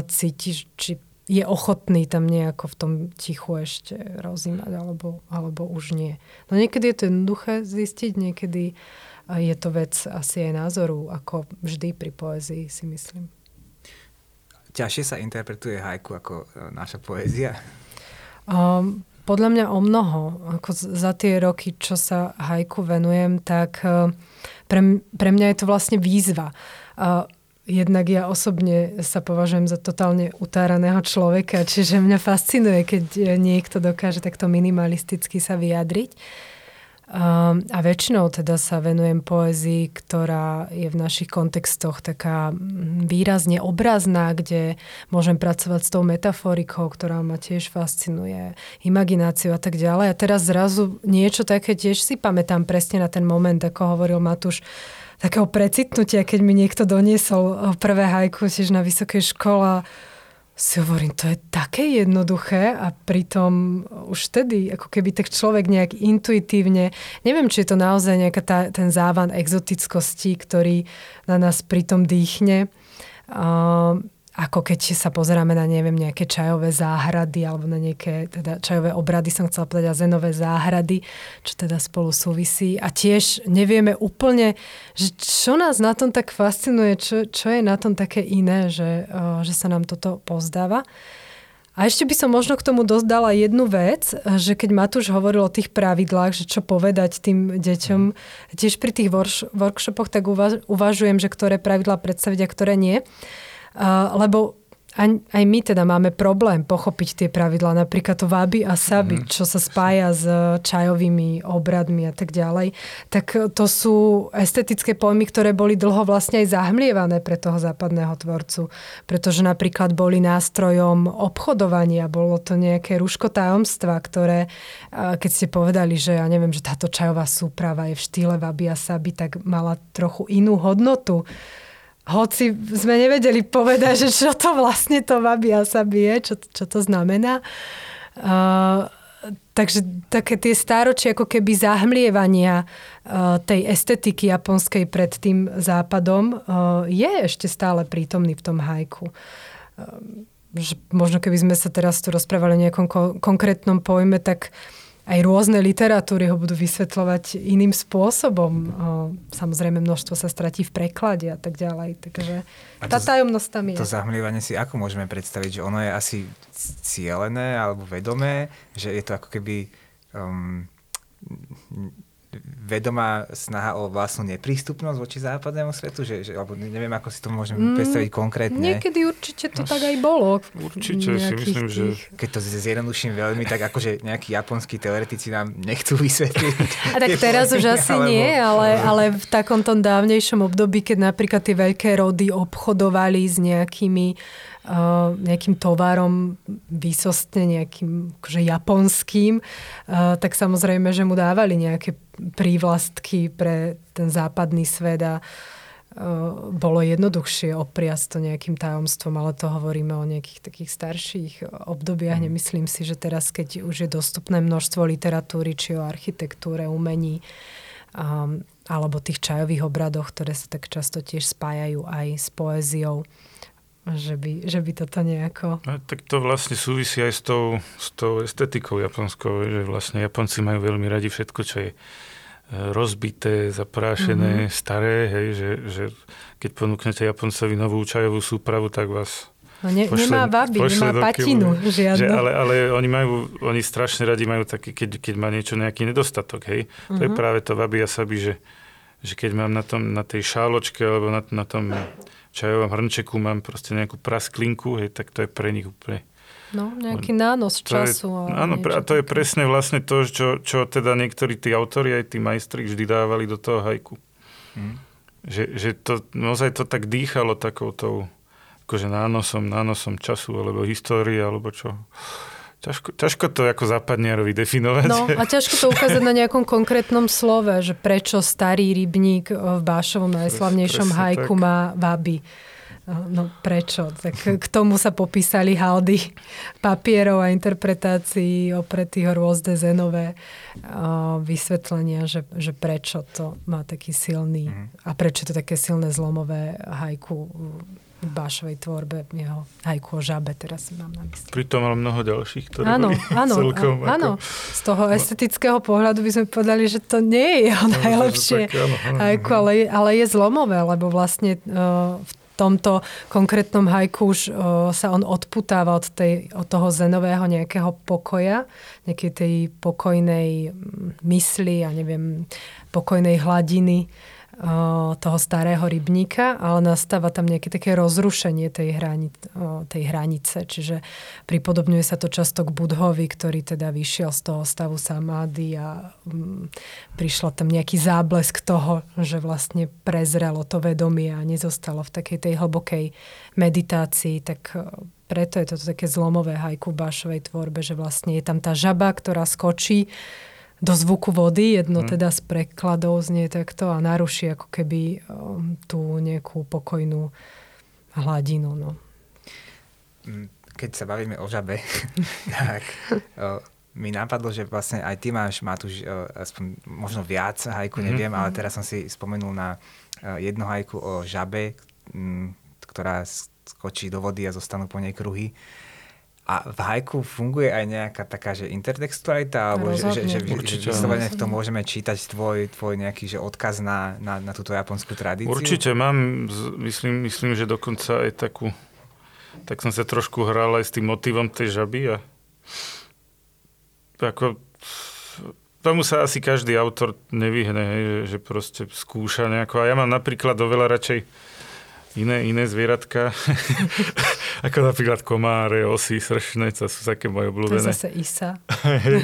cíti, či je ochotný tam nejako v tom tichu ešte rozímať, alebo, alebo už nie. No niekedy je to jednoduché zistiť, niekedy je to vec asi aj názoru, ako vždy pri poézii, si myslím. Ťažšie sa interpretuje hajku ako e, naša poézia? Um, podľa mňa o mnoho. Ako za tie roky, čo sa hajku venujem, tak e, pre, pre mňa je to vlastne výzva. Uh, jednak ja osobne sa považujem za totálne utáraného človeka, čiže mňa fascinuje, keď niekto dokáže takto minimalisticky sa vyjadriť. Um, a väčšinou teda sa venujem poézii, ktorá je v našich kontextoch taká mm, výrazne obrazná, kde môžem pracovať s tou metaforikou, ktorá ma tiež fascinuje, imagináciu a tak ďalej. A teraz zrazu niečo také tiež si pamätám presne na ten moment, ako hovoril Matúš, takého precitnutia, keď mi niekto doniesol prvé hajku tiež na vysokej škole si hovorím, to je také jednoduché a pritom už vtedy, ako keby tak človek nejak intuitívne, neviem, či je to naozaj nejaká tá, ten závan exotickosti, ktorý na nás pritom dýchne. Uh, ako keď sa pozeráme na, neviem, nejaké čajové záhrady alebo na nejaké teda čajové obrady, som chcela povedať, a zenové záhrady, čo teda spolu súvisí. A tiež nevieme úplne, že čo nás na tom tak fascinuje, čo, čo je na tom také iné, že, že sa nám toto pozdáva. A ešte by som možno k tomu dodala jednu vec, že keď Matúš hovoril o tých pravidlách, že čo povedať tým deťom, tiež pri tých workshopoch tak uvažujem, že ktoré pravidlá predstaviť a ktoré nie lebo aj, aj my teda máme problém pochopiť tie pravidlá, napríklad to váby a saby, mm. čo sa spája s čajovými obradmi a tak ďalej, tak to sú estetické pojmy, ktoré boli dlho vlastne aj zahmlievané pre toho západného tvorcu, pretože napríklad boli nástrojom obchodovania, bolo to nejaké rúško tajomstva, ktoré, keď ste povedali, že ja neviem, že táto čajová súprava je v štýle váby a saby, tak mala trochu inú hodnotu hoci sme nevedeli povedať, že čo to vlastne to vabi a sa bije, čo, čo to znamená. Uh, takže také tie stáročie ako keby zahmlievania uh, tej estetiky japonskej pred tým západom uh, je ešte stále prítomný v tom hajku. Uh, možno keby sme sa teraz tu rozprávali o nejakom ko- konkrétnom pojme, tak aj rôzne literatúry ho budú vysvetľovať iným spôsobom. Samozrejme, množstvo sa stratí v preklade a tak ďalej. Takže a tá tajomnosť tam je. To zahmlievanie si ako môžeme predstaviť? Že ono je asi cielené alebo vedomé? Že je to ako keby um, vedomá snaha o vlastnú neprístupnosť voči západnému svetu? Že, že, alebo neviem, ako si to môžeme mm, predstaviť konkrétne. Niekedy určite to no, tak aj bolo. Určite si myslím, že... Keď to zjednoduším veľmi, tak akože nejakí japonskí teoretici nám nechcú vysvetliť. A tak teraz už asi alebo... nie, ale, ale v takomto dávnejšom období, keď napríklad tie veľké rody obchodovali s nejakými uh, nejakým tovarom výsostne nejakým akože japonským, uh, tak samozrejme, že mu dávali nejaké prívlastky pre ten západný svet a uh, bolo jednoduchšie opriasť to nejakým tajomstvom, ale to hovoríme o nejakých takých starších obdobiach. Mm. Nemyslím si, že teraz, keď už je dostupné množstvo literatúry, či o architektúre, umení, um, alebo tých čajových obradoch, ktoré sa tak často tiež spájajú aj s poéziou, že by, že by toto nejako... No, tak to vlastne súvisí aj s tou, s tou estetikou japonskou, že vlastne Japonci majú veľmi radi všetko, čo je e, rozbité, zaprášené, mm-hmm. staré, hej, že, že keď ponúknete Japoncovi novú čajovú súpravu, tak vás No ne, pošle, nemá babi, nemá patinu žiadnu. Že, ale, ale oni majú, oni strašne radi majú taký, keď, keď má niečo nejaký nedostatok, hej. Mm-hmm. To je mhm. práve to wabi a sabi, že, že keď mám na, tom, na tej šáločke alebo na, na tom čajovom hrnčeku mám proste nejakú prasklinku, hej, tak to je pre nich úplne... No, nejaký nános času. Je, áno, a to je presne vlastne to, čo, čo teda niektorí tí autori, aj tí majstri vždy dávali do toho hajku. Hmm. Že, že to, naozaj to tak dýchalo takoutou akože nánosom, nánosom času, alebo histórie, alebo čo. Ťažko, ťažko to ako západniarovi definovať. No a ťažko to ukázať na nejakom konkrétnom slove, že prečo starý rybník v Bášovom najslavnejšom Presne hajku tak. má vaby. No prečo? Tak k tomu sa popísali haldy papierov a interpretácií opretých rôzne zenové vysvetlenia, že, že prečo to má taký silný mm. a prečo to také silné zlomové hajku v Bášovej tvorbe, jeho hajku o žabe, teraz mám na mysli. Pritom mal mnoho ďalších, ktoré áno, boli áno, celkom áno, ako... z toho estetického pohľadu by sme povedali, že to nie je jeho no, najlepšie tak, áno, áno, hajku, ale, ale je zlomové, lebo vlastne uh, v tomto konkrétnom hajku už uh, sa on odputáva od, tej, od toho zenového nejakého pokoja, nejakej tej pokojnej mysli a neviem, pokojnej hladiny toho starého rybníka, ale nastáva tam nejaké také rozrušenie tej, hrani, tej hranice. Čiže pripodobňuje sa to často k Budhovi, ktorý teda vyšiel z toho stavu samády a um, prišla tam nejaký záblesk toho, že vlastne prezrelo to vedomie a nezostalo v takej tej hlbokej meditácii, tak preto je to také zlomové hajku v Bášovej tvorbe, že vlastne je tam tá žaba, ktorá skočí do zvuku vody, jedno hmm. teda z prekladov znie takto a naruší ako keby um, tú nejakú pokojnú hladinu. No. Mm, keď sa bavíme o žabe, tak o, mi napadlo, že vlastne aj ty máš, Matúš, aspoň možno viac hajku, mhm. neviem, hmm. ale teraz som si spomenul na jedno hajku o žabe, m, ktorá skočí do vody a zostanú po nej kruhy. A v hajku funguje aj nejaká taká, že intertextualita, alebo že, že, že, že vyslovene v tom môžeme čítať tvoj, tvoj nejaký že odkaz na, na, na túto japonskú tradíciu? Určite mám, myslím, myslím, že dokonca aj takú, tak som sa trošku hral aj s tým motivom tej žaby a ako tomu sa asi každý autor nevyhne, hej, že, že proste skúša nejako. A ja mám napríklad oveľa radšej iné, iné zvieratka, ako napríklad komáre, osy, sršne, to sú také moje obľúbené. To je zase isa.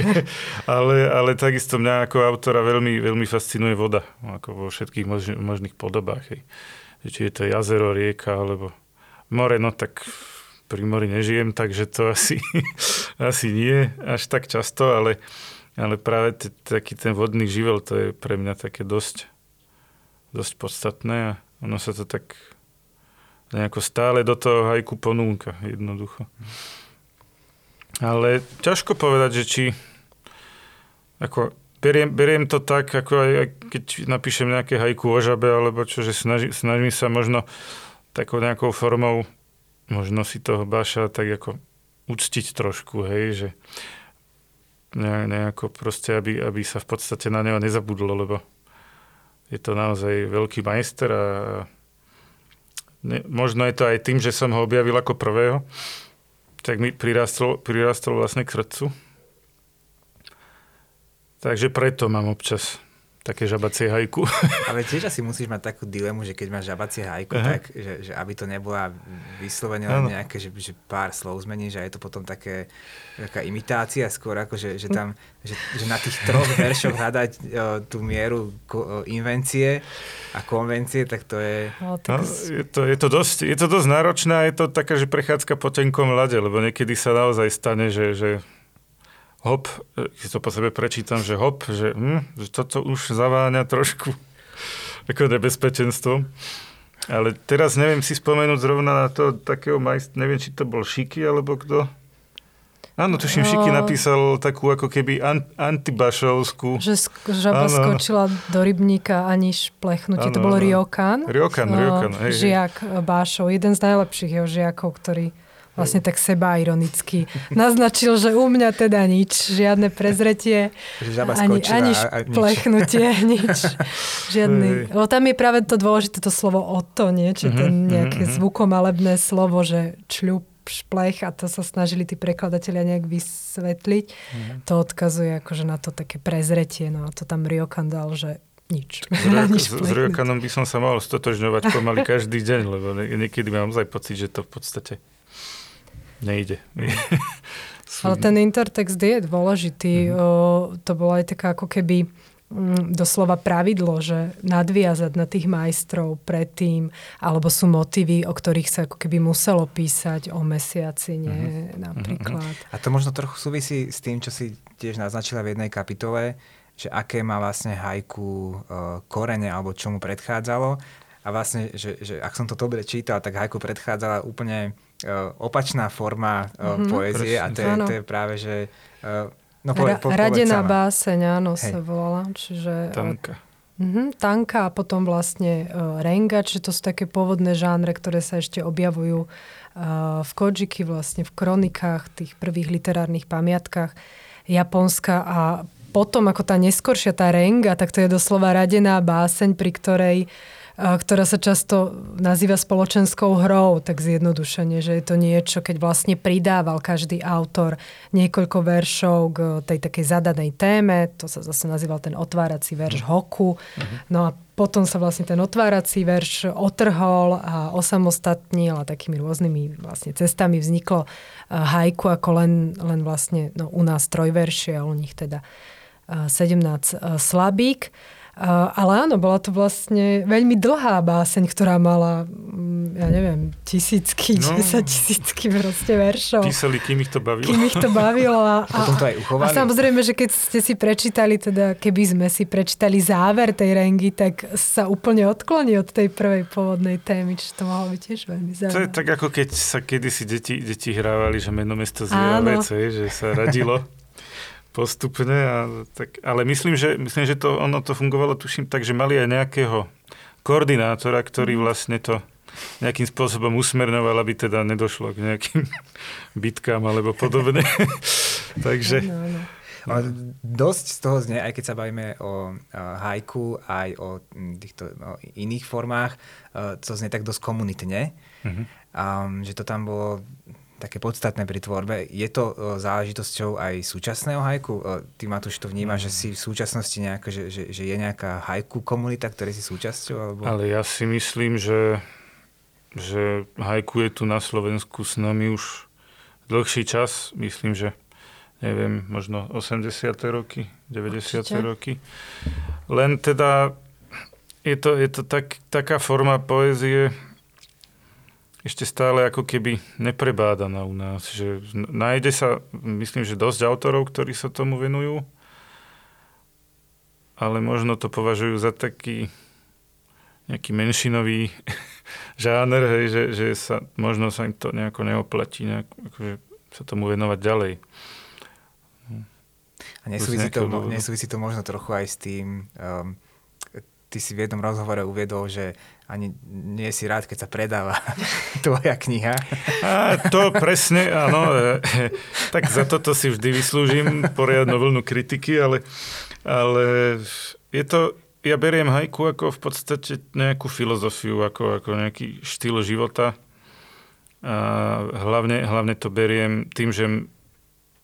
ale, ale takisto mňa ako autora veľmi, veľmi fascinuje voda, ako vo všetkých mož, možných podobách. Hej. Či je to jazero, rieka, alebo more, no tak pri mori nežijem, takže to asi, asi nie až tak často, ale, ale práve t- taký ten vodný živel, to je pre mňa také dosť, dosť podstatné a ono sa to tak nejako stále do toho hajku ponúka, jednoducho. Ale ťažko povedať, že či, ako beriem, beriem to tak, ako aj keď napíšem nejaké hajku o žabe, alebo čo, že snaží, snažím sa možno takou nejakou formou možno si toho Baša tak ako uctiť trošku, hej, že ne, nejako proste, aby, aby sa v podstate na neho nezabudlo, lebo je to naozaj veľký majster a možno je to aj tým, že som ho objavil ako prvého, tak mi prirastol, prirastol vlastne k srdcu. Takže preto mám občas také žabacie hajku. Ale tiež asi musíš mať takú dilemu, že keď máš žabacie hajku, Aha. tak že, že aby to nebola vyslovene len nejaké, že, že pár slov zmeníš a je to potom také taká imitácia skôr, ako že, že tam, že, že na tých troch veršoch hľadať o, tú mieru ko, o, invencie a konvencie, tak to je... No, tak... no, je, to, je, to dosť, je to dosť náročné a je to taká, že prechádzka po tenkom ľade, lebo niekedy sa naozaj stane, že, že hop, keď to po sebe prečítam, že hop, že, hm, že toto už zaváňa trošku ako nebezpečenstvo. Ale teraz neviem si spomenúť zrovna na to takého majstra, neviem, či to bol Šiky, alebo kto. Áno, tuším, Šiky napísal takú ako keby an, antibašovskú. Že žaba ano. skočila do rybníka aniž plechnutí. Ano, to bol Ryokan. Ryokan, Ryokan. Hej, žiak Bášov, jeden z najlepších jeho žiakov, ktorý vlastne tak seba ironicky naznačil, že u mňa teda nič, žiadne prezretie, ani, ani šplechnutie, nič. Žiadny. Lebo tam je práve to dôležité to slovo to, nie? Čiže to mhm, nejaké mm-hmm. zvukomalebné slovo, že čľup, šplech a to sa snažili tí prekladatelia nejak vysvetliť. To odkazuje akože na to také prezretie. No a to tam Ryokan dal, že nič. S, s Ryokanom by som sa mal stotožňovať pomaly každý deň, lebo niekedy mám aj pocit, že to v podstate nejde. Ale ten intertext je dôležitý. Mm-hmm. O, to bolo aj taká ako keby mm, doslova pravidlo, že nadviazať na tých majstrov predtým, alebo sú motívy, o ktorých sa ako keby muselo písať o mesiaci, nie mm-hmm. napríklad. A to možno trochu súvisí s tým, čo si tiež naznačila v jednej kapitole, že aké má vlastne hajku uh, korene, alebo čo mu predchádzalo. A vlastne, že, že ak som to dobre čítal, tak hajku predchádzala úplne opačná forma mm-hmm. poézie a to je, to je práve, že... Uh, no, po, po, Radená báseň, áno, Hej. sa volala. Čiže, tanka. Uh, tanka a potom vlastne uh, renga, čiže to sú také pôvodné žánre, ktoré sa ešte objavujú uh, v Kodžiky, vlastne v kronikách, tých prvých literárnych pamiatkách Japonska a potom ako tá neskoršia, tá renga, tak to je doslova radená báseň, pri ktorej uh, ktorá sa často nazýva spoločenskou hrou, tak zjednodušene, že je to niečo, keď vlastne pridával každý autor niekoľko veršov k tej takej zadanej téme, to sa zase nazýval ten otvárací verš mhm. hoku. Uh-huh. No a potom sa vlastne ten otvárací verš otrhol a osamostatnil a takými rôznymi vlastne cestami vzniklo hajku ako len, len vlastne no, u nás trojveršie a u nich teda 17 slabík. Ale áno, bola to vlastne veľmi dlhá báseň, ktorá mala, mm, ja neviem, tisícky, no, tisícky proste veršov. Písali, kým ich to bavilo. Kým ich to bavilo. A, a, potom to aj uchovali. A samozrejme, že keď ste si prečítali, teda keby sme si prečítali záver tej rengy, tak sa úplne odkloní od tej prvej pôvodnej témy, čo to mohlo byť tiež veľmi zaujímavé. To je tak, ako keď sa kedysi deti, deti hrávali, že meno mesto zvieravec, že sa radilo. postupne. A tak, ale myslím že, myslím, že to, ono to fungovalo, tuším, tak, že mali aj nejakého koordinátora, ktorý mhm. vlastne to nejakým spôsobom usmernoval, aby teda nedošlo k nejakým bitkám alebo podobne. Takže... No, no. Ale dosť z toho znie, aj keď sa bavíme o hajku, aj o týchto o iných formách, to znie tak dosť komunitne. Uh-huh. Um, že to tam bolo také podstatné pri tvorbe. Je to o, záležitosťou aj súčasného hajku? O, ty, Matúš, to vnímaš, mm. že si v súčasnosti nejaká, že, že, že je nejaká hajku komunita, ktorej si súčasťou? Alebo... Ale ja si myslím, že, že hajku je tu na Slovensku s nami už dlhší čas. Myslím, že neviem, možno 80. roky, 90. Určite. roky. Len teda je to, je to tak, taká forma poézie, ešte stále ako keby neprebádaná u nás. Že nájde sa, myslím, že dosť autorov, ktorí sa tomu venujú, ale možno to považujú za taký nejaký menšinový žáner, hej, že, že sa, možno sa im to nejako neoplatí nejak, akože sa tomu venovať ďalej. A nesúvisí to, nesúvisí to možno trochu aj s tým, um, ty si v jednom rozhovore uviedol, že ani nie si rád, keď sa predáva tvoja kniha. A to presne, áno. E, tak za toto si vždy vyslúžim poriadnu vlnu kritiky, ale, ale je to, ja beriem hajku ako v podstate nejakú filozofiu, ako, ako nejaký štýl života. A hlavne, hlavne to beriem tým, že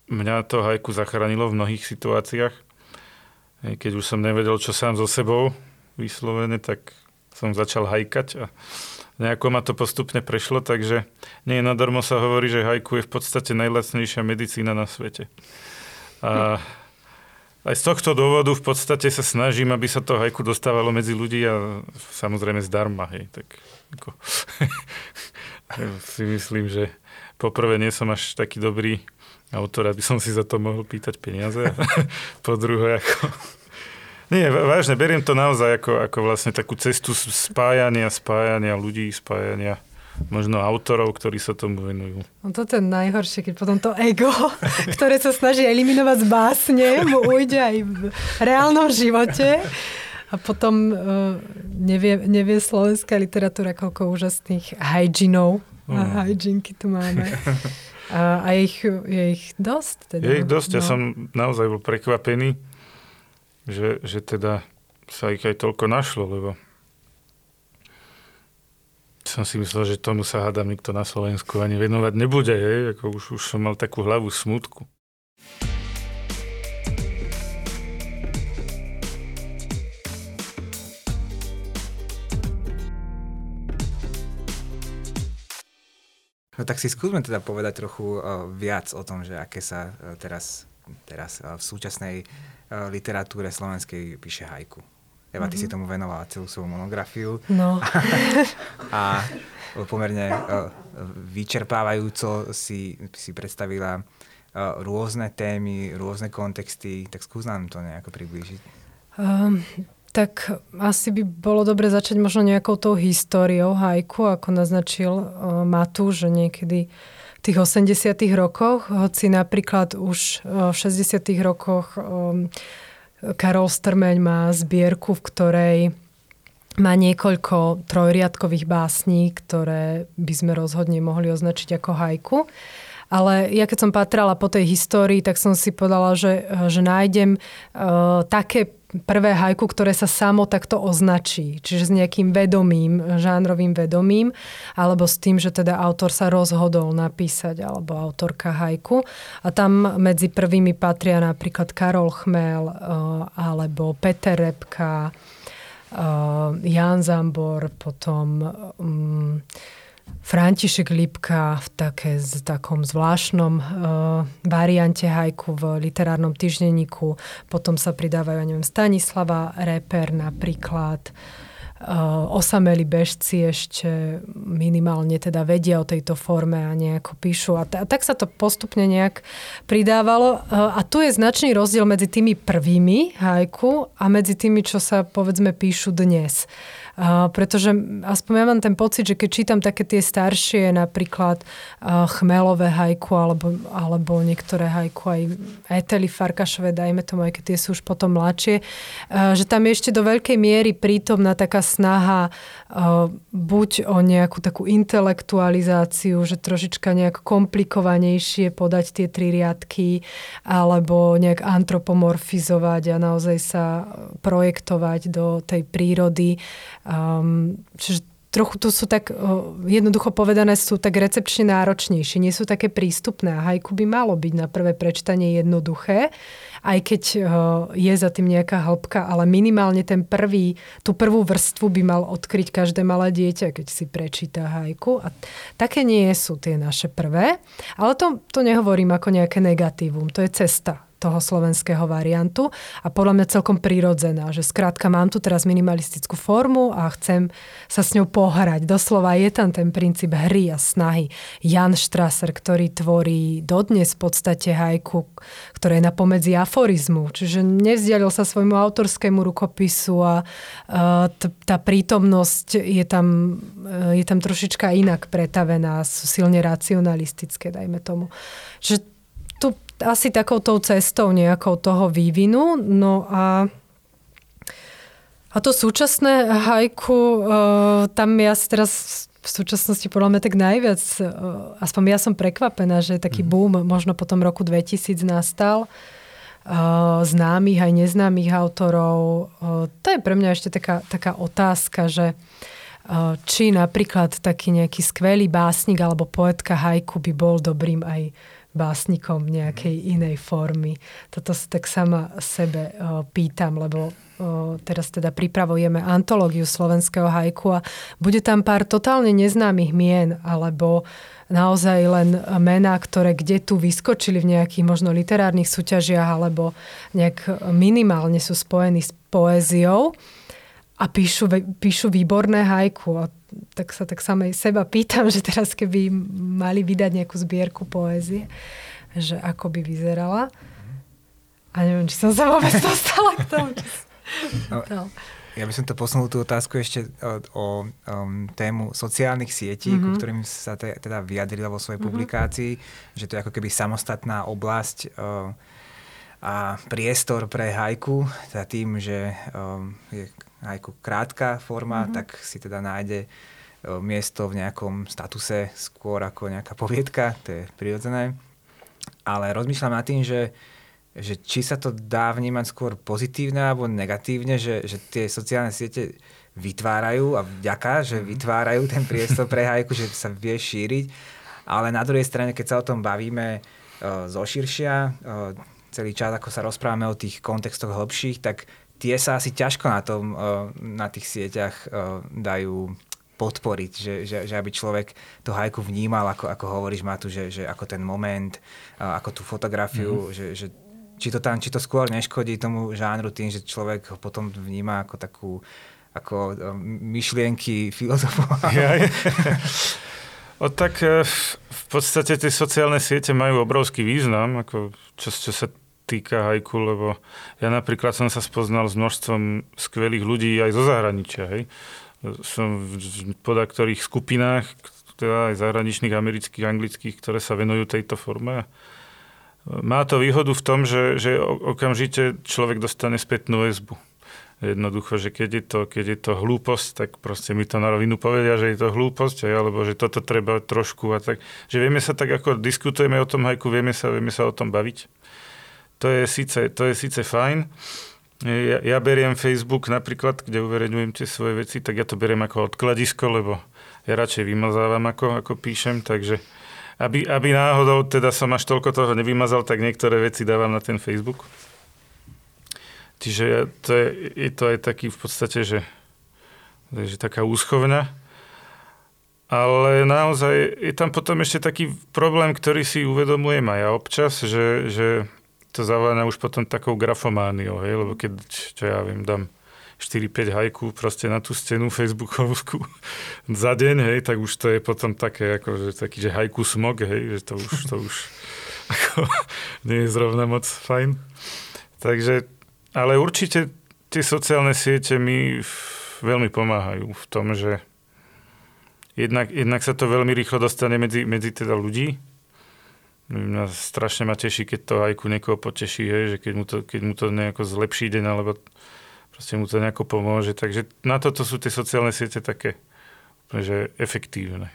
mňa to hajku zachránilo v mnohých situáciách. Keď už som nevedel, čo sám so sebou vyslovene, tak som začal hajkať a nejako ma to postupne prešlo, takže nie nadarmo sa hovorí, že hajku je v podstate najlacnejšia medicína na svete. A aj z tohto dôvodu v podstate sa snažím, aby sa to hajku dostávalo medzi ľudí a samozrejme zdarma. Hej. Tak, ako, si myslím, že poprvé nie som až taký dobrý autor, aby som si za to mohol pýtať peniaze. po druhé, ako... Nie, vážne, beriem to naozaj ako, ako vlastne takú cestu spájania, spájania ľudí, spájania možno autorov, ktorí sa tomu venujú. No toto je najhoršie, keď potom to ego, ktoré sa snaží eliminovať z básne, mu ujde aj v reálnom živote. A potom uh, nevie, nevie slovenská literatúra, koľko úžasných hajinov a mm. hajinky tu máme. A, a ich, je ich dosť. Teda. Je ich dosť, no. ja som naozaj bol prekvapený, že, že teda sa ich aj toľko našlo, lebo som si myslel, že tomu sa hádam nikto na Slovensku ani venovať nebude. Je? Ako už, už som mal takú hlavu smutku. No tak si skúsme teda povedať trochu uh, viac o tom, že aké sa uh, teraz, teraz uh, v súčasnej literatúre slovenskej píše hajku. Eva, ty mm-hmm. si mhm. tomu venovala celú svoju monografiu. No. a pomerne vyčerpávajúco si, si predstavila rôzne témy, rôzne kontexty, tak skús nám to nejako priblížiť. Um, tak asi by bolo dobre začať možno nejakou tou históriou hajku, ako naznačil uh, Matu, že niekedy v tých 80 rokoch, hoci napríklad už uh, v 60 rokoch um, Karol Strmeň má zbierku, v ktorej má niekoľko trojriadkových básní, ktoré by sme rozhodne mohli označiť ako hajku. Ale ja keď som patrala po tej histórii, tak som si povedala, že, že nájdem uh, také prvé hajku, ktoré sa samo takto označí. Čiže s nejakým vedomím, žánrovým vedomím, alebo s tým, že teda autor sa rozhodol napísať, alebo autorka hajku. A tam medzi prvými patria napríklad Karol Chmel, uh, alebo Peter Repka, uh, Jan Zambor, potom um, František Lipka v také, z takom zvláštnom uh, variante hajku v literárnom týždenníku. Potom sa pridávajú, neviem, Stanislava Reper napríklad. Uh, osamelí bežci ešte minimálne teda vedia o tejto forme a nejako píšu. A, t- a tak sa to postupne nejak pridávalo. Uh, a tu je značný rozdiel medzi tými prvými hajku a medzi tými, čo sa povedzme píšu dnes. Pretože aspoň ja mám ten pocit, že keď čítam také tie staršie, napríklad uh, chmelové hajku, alebo, alebo niektoré hajku aj Etely Farkašové, dajme tomu, aj keď tie sú už potom mladšie, uh, že tam je ešte do veľkej miery prítomná taká snaha buď o nejakú takú intelektualizáciu, že trošička nejak komplikovanejšie podať tie tri riadky, alebo nejak antropomorfizovať a naozaj sa projektovať do tej prírody Um, čiže trochu to sú tak, jednoducho povedané, sú tak recepčne náročnejšie, nie sú také prístupné. A hajku by malo byť na prvé prečtanie jednoduché, aj keď je za tým nejaká hĺbka, ale minimálne ten prvý, tú prvú vrstvu by mal odkryť každé malé dieťa, keď si prečíta hajku. A také nie sú tie naše prvé, ale to, to nehovorím ako nejaké negatívum, to je cesta toho slovenského variantu a podľa mňa celkom prirodzená, že skrátka mám tu teraz minimalistickú formu a chcem sa s ňou pohrať. Doslova je tam ten princíp hry a snahy. Jan Strasser, ktorý tvorí dodnes v podstate hajku, ktoré je na pomedzi aforizmu, čiže nevzdialil sa svojmu autorskému rukopisu a tá prítomnosť je tam, e, je tam trošička inak pretavená, sú silne racionalistické, dajme tomu. Že tu asi takoutou cestou nejakou toho vývinu. No a a to súčasné hajku, uh, tam ja si teraz v súčasnosti podľa mňa tak najviac, uh, aspoň ja som prekvapená, že taký mm. boom možno po tom roku 2000 nastal uh, známych aj neznámych autorov. To je pre mňa ešte taká, taká otázka, že či napríklad taký nejaký skvelý básnik alebo poetka hajku by bol dobrým aj básnikom nejakej inej formy. Toto sa tak sama sebe pýtam, lebo teraz teda pripravujeme antológiu slovenského hajku a bude tam pár totálne neznámych mien, alebo naozaj len mená, ktoré kde tu vyskočili v nejakých možno literárnych súťažiach, alebo nejak minimálne sú spojení s poéziou a píšu, píšu výborné hajku. A tak sa tak samej seba pýtam, že teraz keby mali vydať nejakú zbierku poézie, že ako by vyzerala. A neviem, či som sa vôbec dostala k tomu. No. Ja by som to posunul tú otázku ešte o, o um, tému sociálnych sietí, mm-hmm. ku ktorým sa te, teda vyjadrila vo svojej mm-hmm. publikácii, že to je ako keby samostatná oblasť uh, a priestor pre hajku, teda tým, že um, je hajku krátka forma, mm-hmm. tak si teda nájde um, miesto v nejakom statuse skôr ako nejaká poviedka, to je prirodzené. Ale rozmýšľam nad tým, že že či sa to dá vnímať skôr pozitívne alebo negatívne, že, že tie sociálne siete vytvárajú a vďaka, že mhm. vytvárajú ten priestor pre hajku, že sa vie šíriť, ale na druhej strane, keď sa o tom bavíme uh, zo širšia, uh, celý čas, ako sa rozprávame o tých kontextoch hĺbších, tak tie sa asi ťažko na, tom, uh, na tých sieťach uh, dajú podporiť, že, že, že aby človek to hajku vnímal, ako, ako hovoríš Matu, že, že ako ten moment, uh, ako tú fotografiu, mm-hmm. že, že či to tam, či to skôr neškodí tomu žánru tým, že človek ho potom vníma ako takú ako myšlienky filozofov. Ja, ja. O, tak v podstate tie sociálne siete majú obrovský význam, ako čo, čo sa týka hajku, lebo ja napríklad som sa spoznal s množstvom skvelých ľudí aj zo zahraničia. Hej. Som v podaktorých skupinách, teda aj zahraničných, amerických, anglických, ktoré sa venujú tejto forme. Má to výhodu v tom, že, že okamžite človek dostane spätnú väzbu. Jednoducho, že keď je, to, keď je to hlúposť, tak proste mi to na rovinu povedia, že je to hlúposť, alebo že toto treba trošku a tak. Že vieme sa tak, ako diskutujeme o tom hajku, vieme sa, vieme sa o tom baviť. To je síce, to je síce fajn. Ja, ja beriem Facebook napríklad, kde uverejňujem tie svoje veci, tak ja to beriem ako odkladisko, lebo ja radšej vymazávam, ako, ako píšem, takže aby, aby náhodou teda som až toľko toho nevymazal, tak niektoré veci dávam na ten Facebook. Čiže to je, je to aj taký v podstate, že, že taká úschovňa. Ale naozaj je tam potom ešte taký problém, ktorý si uvedomujem aj ja občas, že, že to zaváňa už potom takou grafomániou, hej? lebo keď, čo ja viem, dám 4-5 hajku proste na tú stenu facebookovskú za deň, hej, tak už to je potom také, ako, že taký, že hajku smog, hej, že to už, to už ako, nie je zrovna moc fajn. Takže, ale určite tie sociálne siete mi veľmi pomáhajú v tom, že jednak, jednak sa to veľmi rýchlo dostane medzi, medzi teda ľudí. Mňa strašne ma teší, keď to aj ku niekoho poteší, hej, že keď mu to, keď mu to nejako zlepší deň, alebo proste mu to nejako pomôže. Takže na toto sú tie sociálne siete také že efektívne.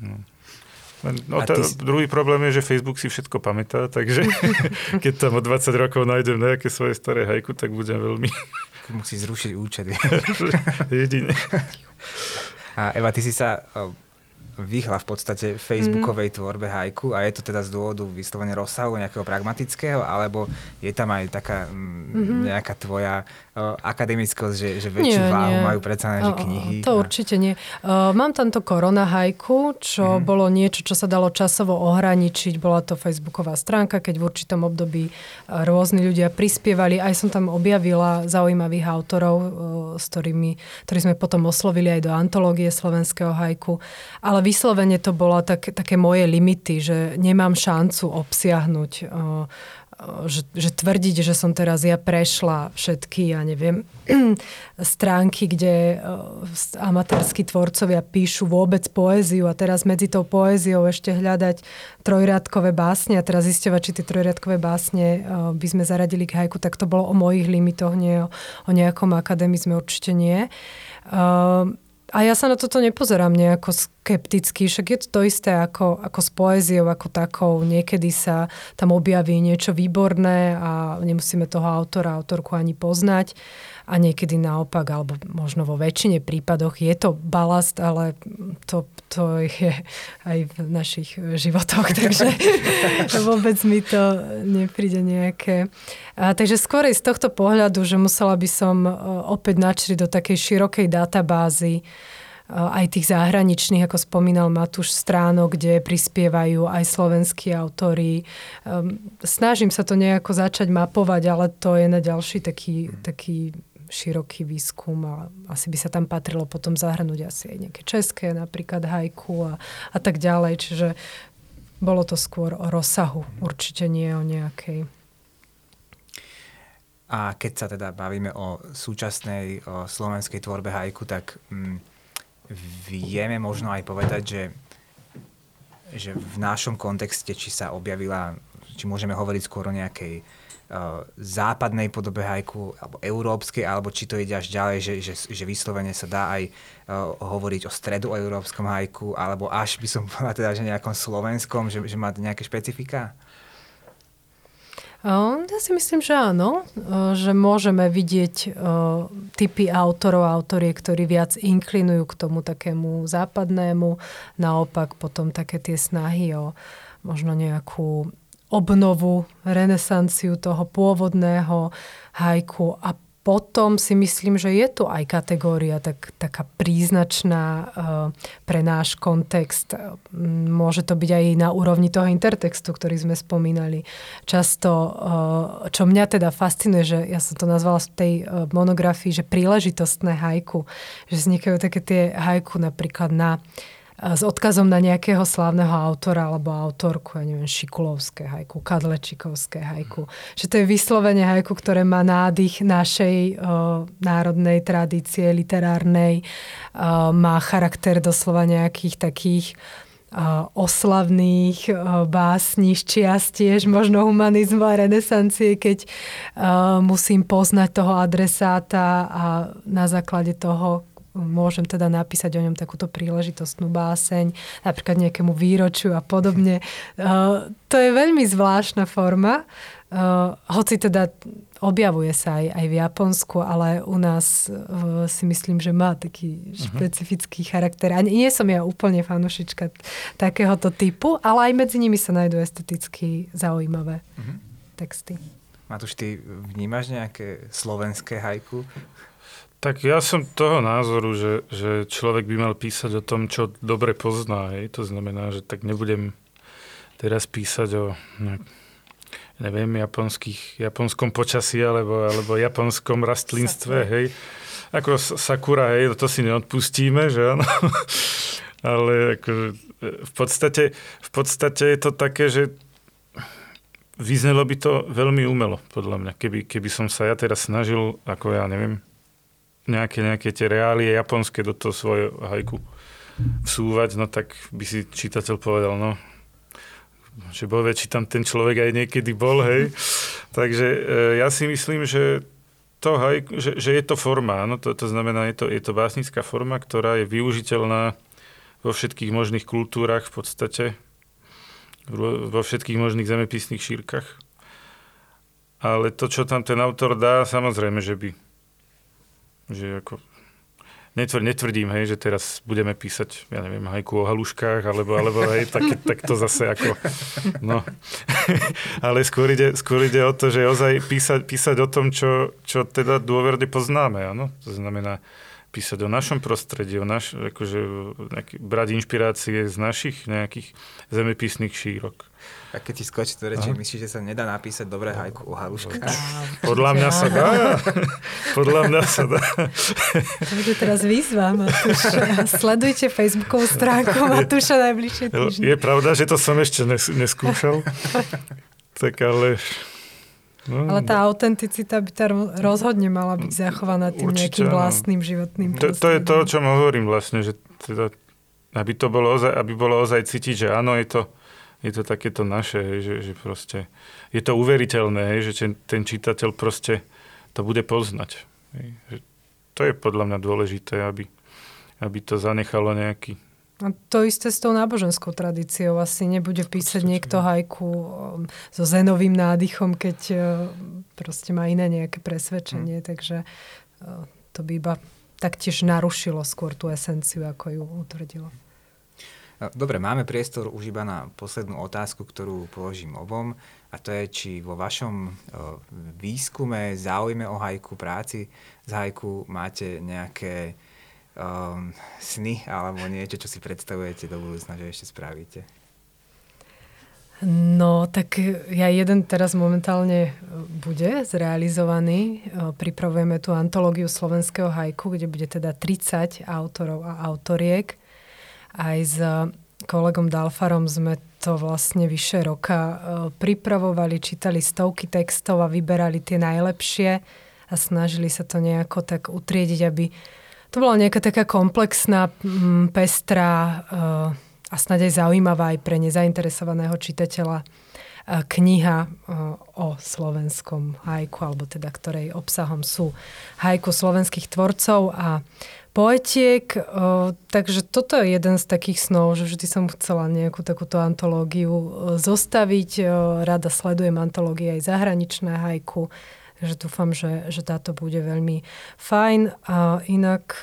No. No, tá, si... Druhý problém je, že Facebook si všetko pamätá, takže keď tam o 20 rokov nájdem nejaké svoje staré hajku, tak budem veľmi... Musí zrušiť účet. Jedine. A Eva, ty si sa vyhla v podstate facebookovej mm. tvorbe hajku a je to teda z dôvodu vyslovene rozsahu nejakého pragmatického, alebo je tam aj taká mm-hmm. nejaká tvoja uh, akademickosť, že, že väčšiu nie, váhu nie. majú predsa že knihy? To a... určite nie. Uh, mám tamto korona hajku, čo mm. bolo niečo, čo sa dalo časovo ohraničiť. Bola to facebooková stránka, keď v určitom období rôzni ľudia prispievali. Aj som tam objavila zaujímavých autorov, uh, s ktorými, ktorí sme potom oslovili aj do antológie slovenského hajku. Ale vyslovene to bola tak, také moje limity, že nemám šancu obsiahnuť že, že tvrdiť, že som teraz ja prešla všetky, ja neviem, stránky, kde amatérsky tvorcovia píšu vôbec poéziu a teraz medzi tou poéziou ešte hľadať trojriadkové básne a teraz zisťovať, či tie trojriadkové básne by sme zaradili k hajku, tak to bolo o mojich limitoch, nie o, o nejakom akademizme, určite nie. Uh, a ja sa na toto nepozerám nejako skepticky, však je to to isté ako, ako s poéziou, ako takou. Niekedy sa tam objaví niečo výborné a nemusíme toho autora, autorku ani poznať a niekedy naopak, alebo možno vo väčšine prípadoch je to balast, ale to, to je aj v našich životoch, takže vôbec mi to nepríde nejaké. A, takže skôr z tohto pohľadu, že musela by som e, opäť načriť do takej širokej databázy aj tých zahraničných, ako spomínal Matúš, stránok, kde prispievajú aj slovenskí autory. Ehm, snažím sa to nejako začať mapovať, ale to je na ďalší taký, taký široký výskum a asi by sa tam patrilo potom zahrnúť asi aj nejaké české, napríklad hajku a, a tak ďalej. Čiže bolo to skôr o rozsahu, určite nie o nejakej. A keď sa teda bavíme o súčasnej o slovenskej tvorbe hajku, tak mm, vieme možno aj povedať, že, že v našom kontexte, či sa objavila, či môžeme hovoriť skôr o nejakej západnej podobe hajku, alebo európskej, alebo či to ide až ďalej, že, že, že vyslovene sa dá aj uh, hovoriť o stredoeurópskom hajku, alebo až by som povedal teda, že nejakom slovenskom, že, že má nejaké špecifika? Ja si myslím, že áno, že môžeme vidieť typy autorov a autorie, ktorí viac inklinujú k tomu takému západnému, naopak potom také tie snahy o možno nejakú obnovu, renesanciu toho pôvodného hajku a potom si myslím, že je tu aj kategória tak, taká príznačná uh, pre náš kontext. Môže to byť aj na úrovni toho intertextu, ktorý sme spomínali. Často, uh, čo mňa teda fascinuje, že ja som to nazvala v tej uh, monografii, že príležitostné hajku, že vznikajú také tie hajku napríklad na s odkazom na nejakého slávneho autora alebo autorku, ja neviem, Šikulovské hajku, Kadlečikovské hajku. Že to je vyslovene hajku, ktoré má nádych našej o, národnej tradície literárnej, o, má charakter doslova nejakých takých oslavných básní z čias tiež možno humanizmu a renesancie, keď musím poznať toho adresáta a na základe toho môžem teda napísať o ňom takúto príležitostnú báseň, napríklad nejakému výročiu a podobne. Uh, to je veľmi zvláštna forma, uh, hoci teda objavuje sa aj, aj v Japonsku, ale u nás uh, si myslím, že má taký uh-huh. špecifický charakter. A nie som ja úplne fanušička takéhoto typu, ale aj medzi nimi sa nájdú esteticky zaujímavé uh-huh. texty. Matúš, ty vnímaš nejaké slovenské hajku? Tak ja som toho názoru, že, že človek by mal písať o tom, čo dobre pozná. Hej. To znamená, že tak nebudem teraz písať o neviem, japonských, japonskom počasí alebo, alebo japonskom rastlinstve. Hej. Ako sakura, hej, to si neodpustíme, že áno. Ale ako, v, podstate, v podstate je to také, že vyznelo by to veľmi umelo, podľa mňa. Keby, keby som sa ja teraz snažil, ako ja neviem, nejaké, nejaké tie reálie japonské do toho svojho hajku vsúvať, no tak by si čitateľ povedal, no, že bol či tam ten človek aj niekedy bol, hej. Takže e, ja si myslím, že to hajku, že, že je to forma, no to, to znamená, je to, je to básnická forma, ktorá je využiteľná vo všetkých možných kultúrach v podstate, vo všetkých možných zemepisných šírkach. Ale to, čo tam ten autor dá, samozrejme, že by že ako netvr, netvrdím, hej, že teraz budeme písať, ja neviem, hajku o haluškách, alebo, alebo hej, tak, tak to zase ako, no. Ale skôr ide, skôr ide o to, že ozaj písať, písať o tom, čo, čo teda dôverne poznáme, áno. To znamená písať o našom prostredí, o naš, akože, nejaký, brať inšpirácie z našich nejakých zemepisných šírok. A keď ti skočí to reči, myslíš, že sa nedá napísať dobré hajku o haluškách? Podľa mňa sa dá. Podľa mňa sa dá. Takže teraz výzva. Sledujte Facebookovú stránku Matúša najbližšie týždne. Je pravda, že to som ešte nes- neskúšal. tak ale No, Ale tá autenticita by tá rozhodne mala byť zachovaná tým určite, nejakým vlastným životným to, to je to, o čom hovorím vlastne, že teda, aby to bolo ozaj, aby bolo ozaj cítiť, že áno, je to, je to takéto naše, že, že proste je to uveriteľné, že ten, čitateľ proste to bude poznať. Že to je podľa mňa dôležité, aby, aby to zanechalo nejaký a to isté s tou náboženskou tradíciou. Asi nebude písať niekto hajku um, so zenovým nádychom, keď uh, proste má iné nejaké presvedčenie. Hmm. Takže uh, to by iba taktiež narušilo skôr tú esenciu, ako ju utvrdilo. Dobre, máme priestor už iba na poslednú otázku, ktorú položím obom. A to je, či vo vašom uh, výskume, záujme o hajku, práci z hajku máte nejaké um, sny alebo niečo, čo si predstavujete do budúcna, že ešte spravíte? No, tak ja jeden teraz momentálne e, bude zrealizovaný. E, pripravujeme tú antológiu slovenského hajku, kde bude teda 30 autorov a autoriek. Aj s kolegom Dalfarom sme to vlastne vyše roka e, pripravovali, čítali stovky textov a vyberali tie najlepšie a snažili sa to nejako tak utriediť, aby to bola nejaká taká komplexná, pestrá uh, a snad aj zaujímavá aj pre nezainteresovaného čitateľa kniha o slovenskom hajku, alebo teda ktorej obsahom sú hajku slovenských tvorcov a poetiek. Takže toto je jeden z takých snov, že vždy som chcela nejakú takúto antológiu zostaviť. Rada sledujem antológie aj zahraničné hajku Takže dúfam, že, že táto bude veľmi fajn. A inak,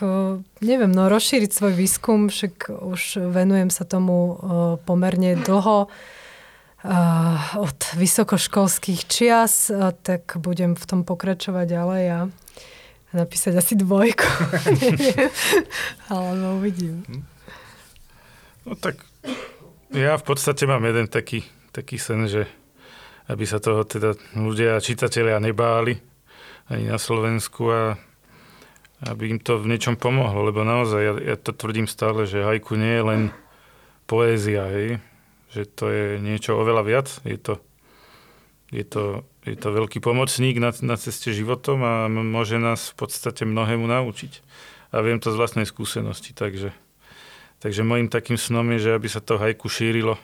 neviem, no rozšíriť svoj výskum, však už venujem sa tomu pomerne dlho od vysokoškolských čias, tak budem v tom pokračovať ďalej a napísať asi dvojku. Ale no uvidím. No tak ja v podstate mám jeden taký, taký sen, že aby sa toho teda ľudia a čitatelia nebáli ani na Slovensku a aby im to v niečom pomohlo, lebo naozaj ja, ja to tvrdím stále, že hajku nie je len poézia, hej? že to je niečo oveľa viac, je to, je to, je to veľký pomocník na, na ceste životom a môže nás v podstate mnohému naučiť. A viem to z vlastnej skúsenosti, takže, takže môjim takým snom je, že aby sa to hajku šírilo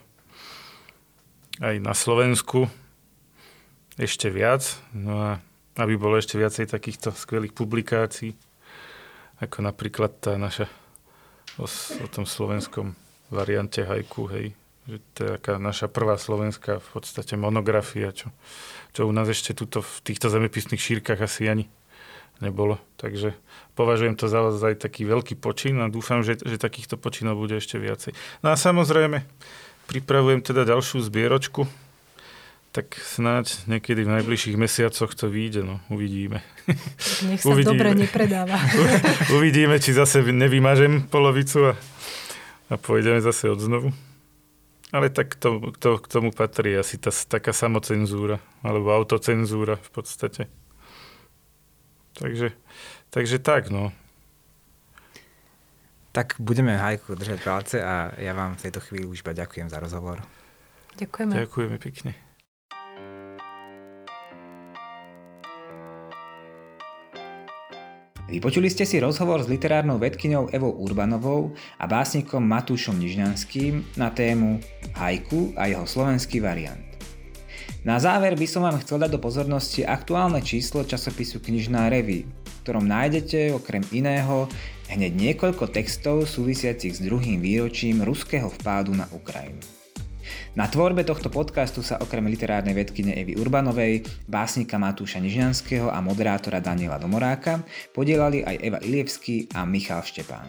aj na Slovensku, ešte viac. No a aby bolo ešte viacej takýchto skvelých publikácií, ako napríklad tá naša o, o tom slovenskom variante hajku, hej. Že to je taká naša prvá slovenská v podstate monografia, čo, čo u nás ešte tuto v týchto zemepisných šírkach asi ani nebolo. Takže považujem to za aj taký veľký počin a dúfam, že, že takýchto počinov bude ešte viacej. No a samozrejme, pripravujem teda ďalšiu zbieročku, tak snáď niekedy v najbližších mesiacoch to vyjde, no uvidíme. Nech sa uvidíme. dobre nepredáva. uvidíme, či zase nevymažem polovicu a, a pôjdeme zase od znovu. Ale tak to, to, k tomu patrí asi tá, taká samocenzúra, alebo autocenzúra v podstate. Takže, takže tak, no. Tak budeme Hajku držať palce a ja vám v tejto chvíli už iba ďakujem za rozhovor. Ďakujeme. Ďakujeme pekne. Vypočuli ste si rozhovor s literárnou vedkyňou Evou Urbanovou a básnikom Matúšom Nižňanským na tému Haiku a jeho slovenský variant. Na záver by som vám chcel dať do pozornosti aktuálne číslo časopisu Knižná revy, v ktorom nájdete okrem iného hneď niekoľko textov súvisiacich s druhým výročím ruského vpádu na Ukrajinu. Na tvorbe tohto podcastu sa okrem literárnej vedkyne Evy Urbanovej, básnika Matúša Nižňanského a moderátora Daniela Domoráka podielali aj Eva Ilievský a Michal Štepán.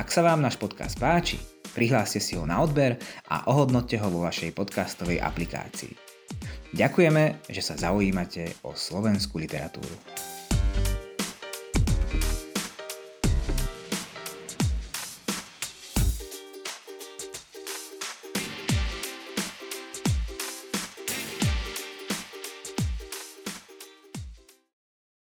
Ak sa vám náš podcast páči, prihláste si ho na odber a ohodnotte ho vo vašej podcastovej aplikácii. Ďakujeme, že sa zaujímate o slovenskú literatúru.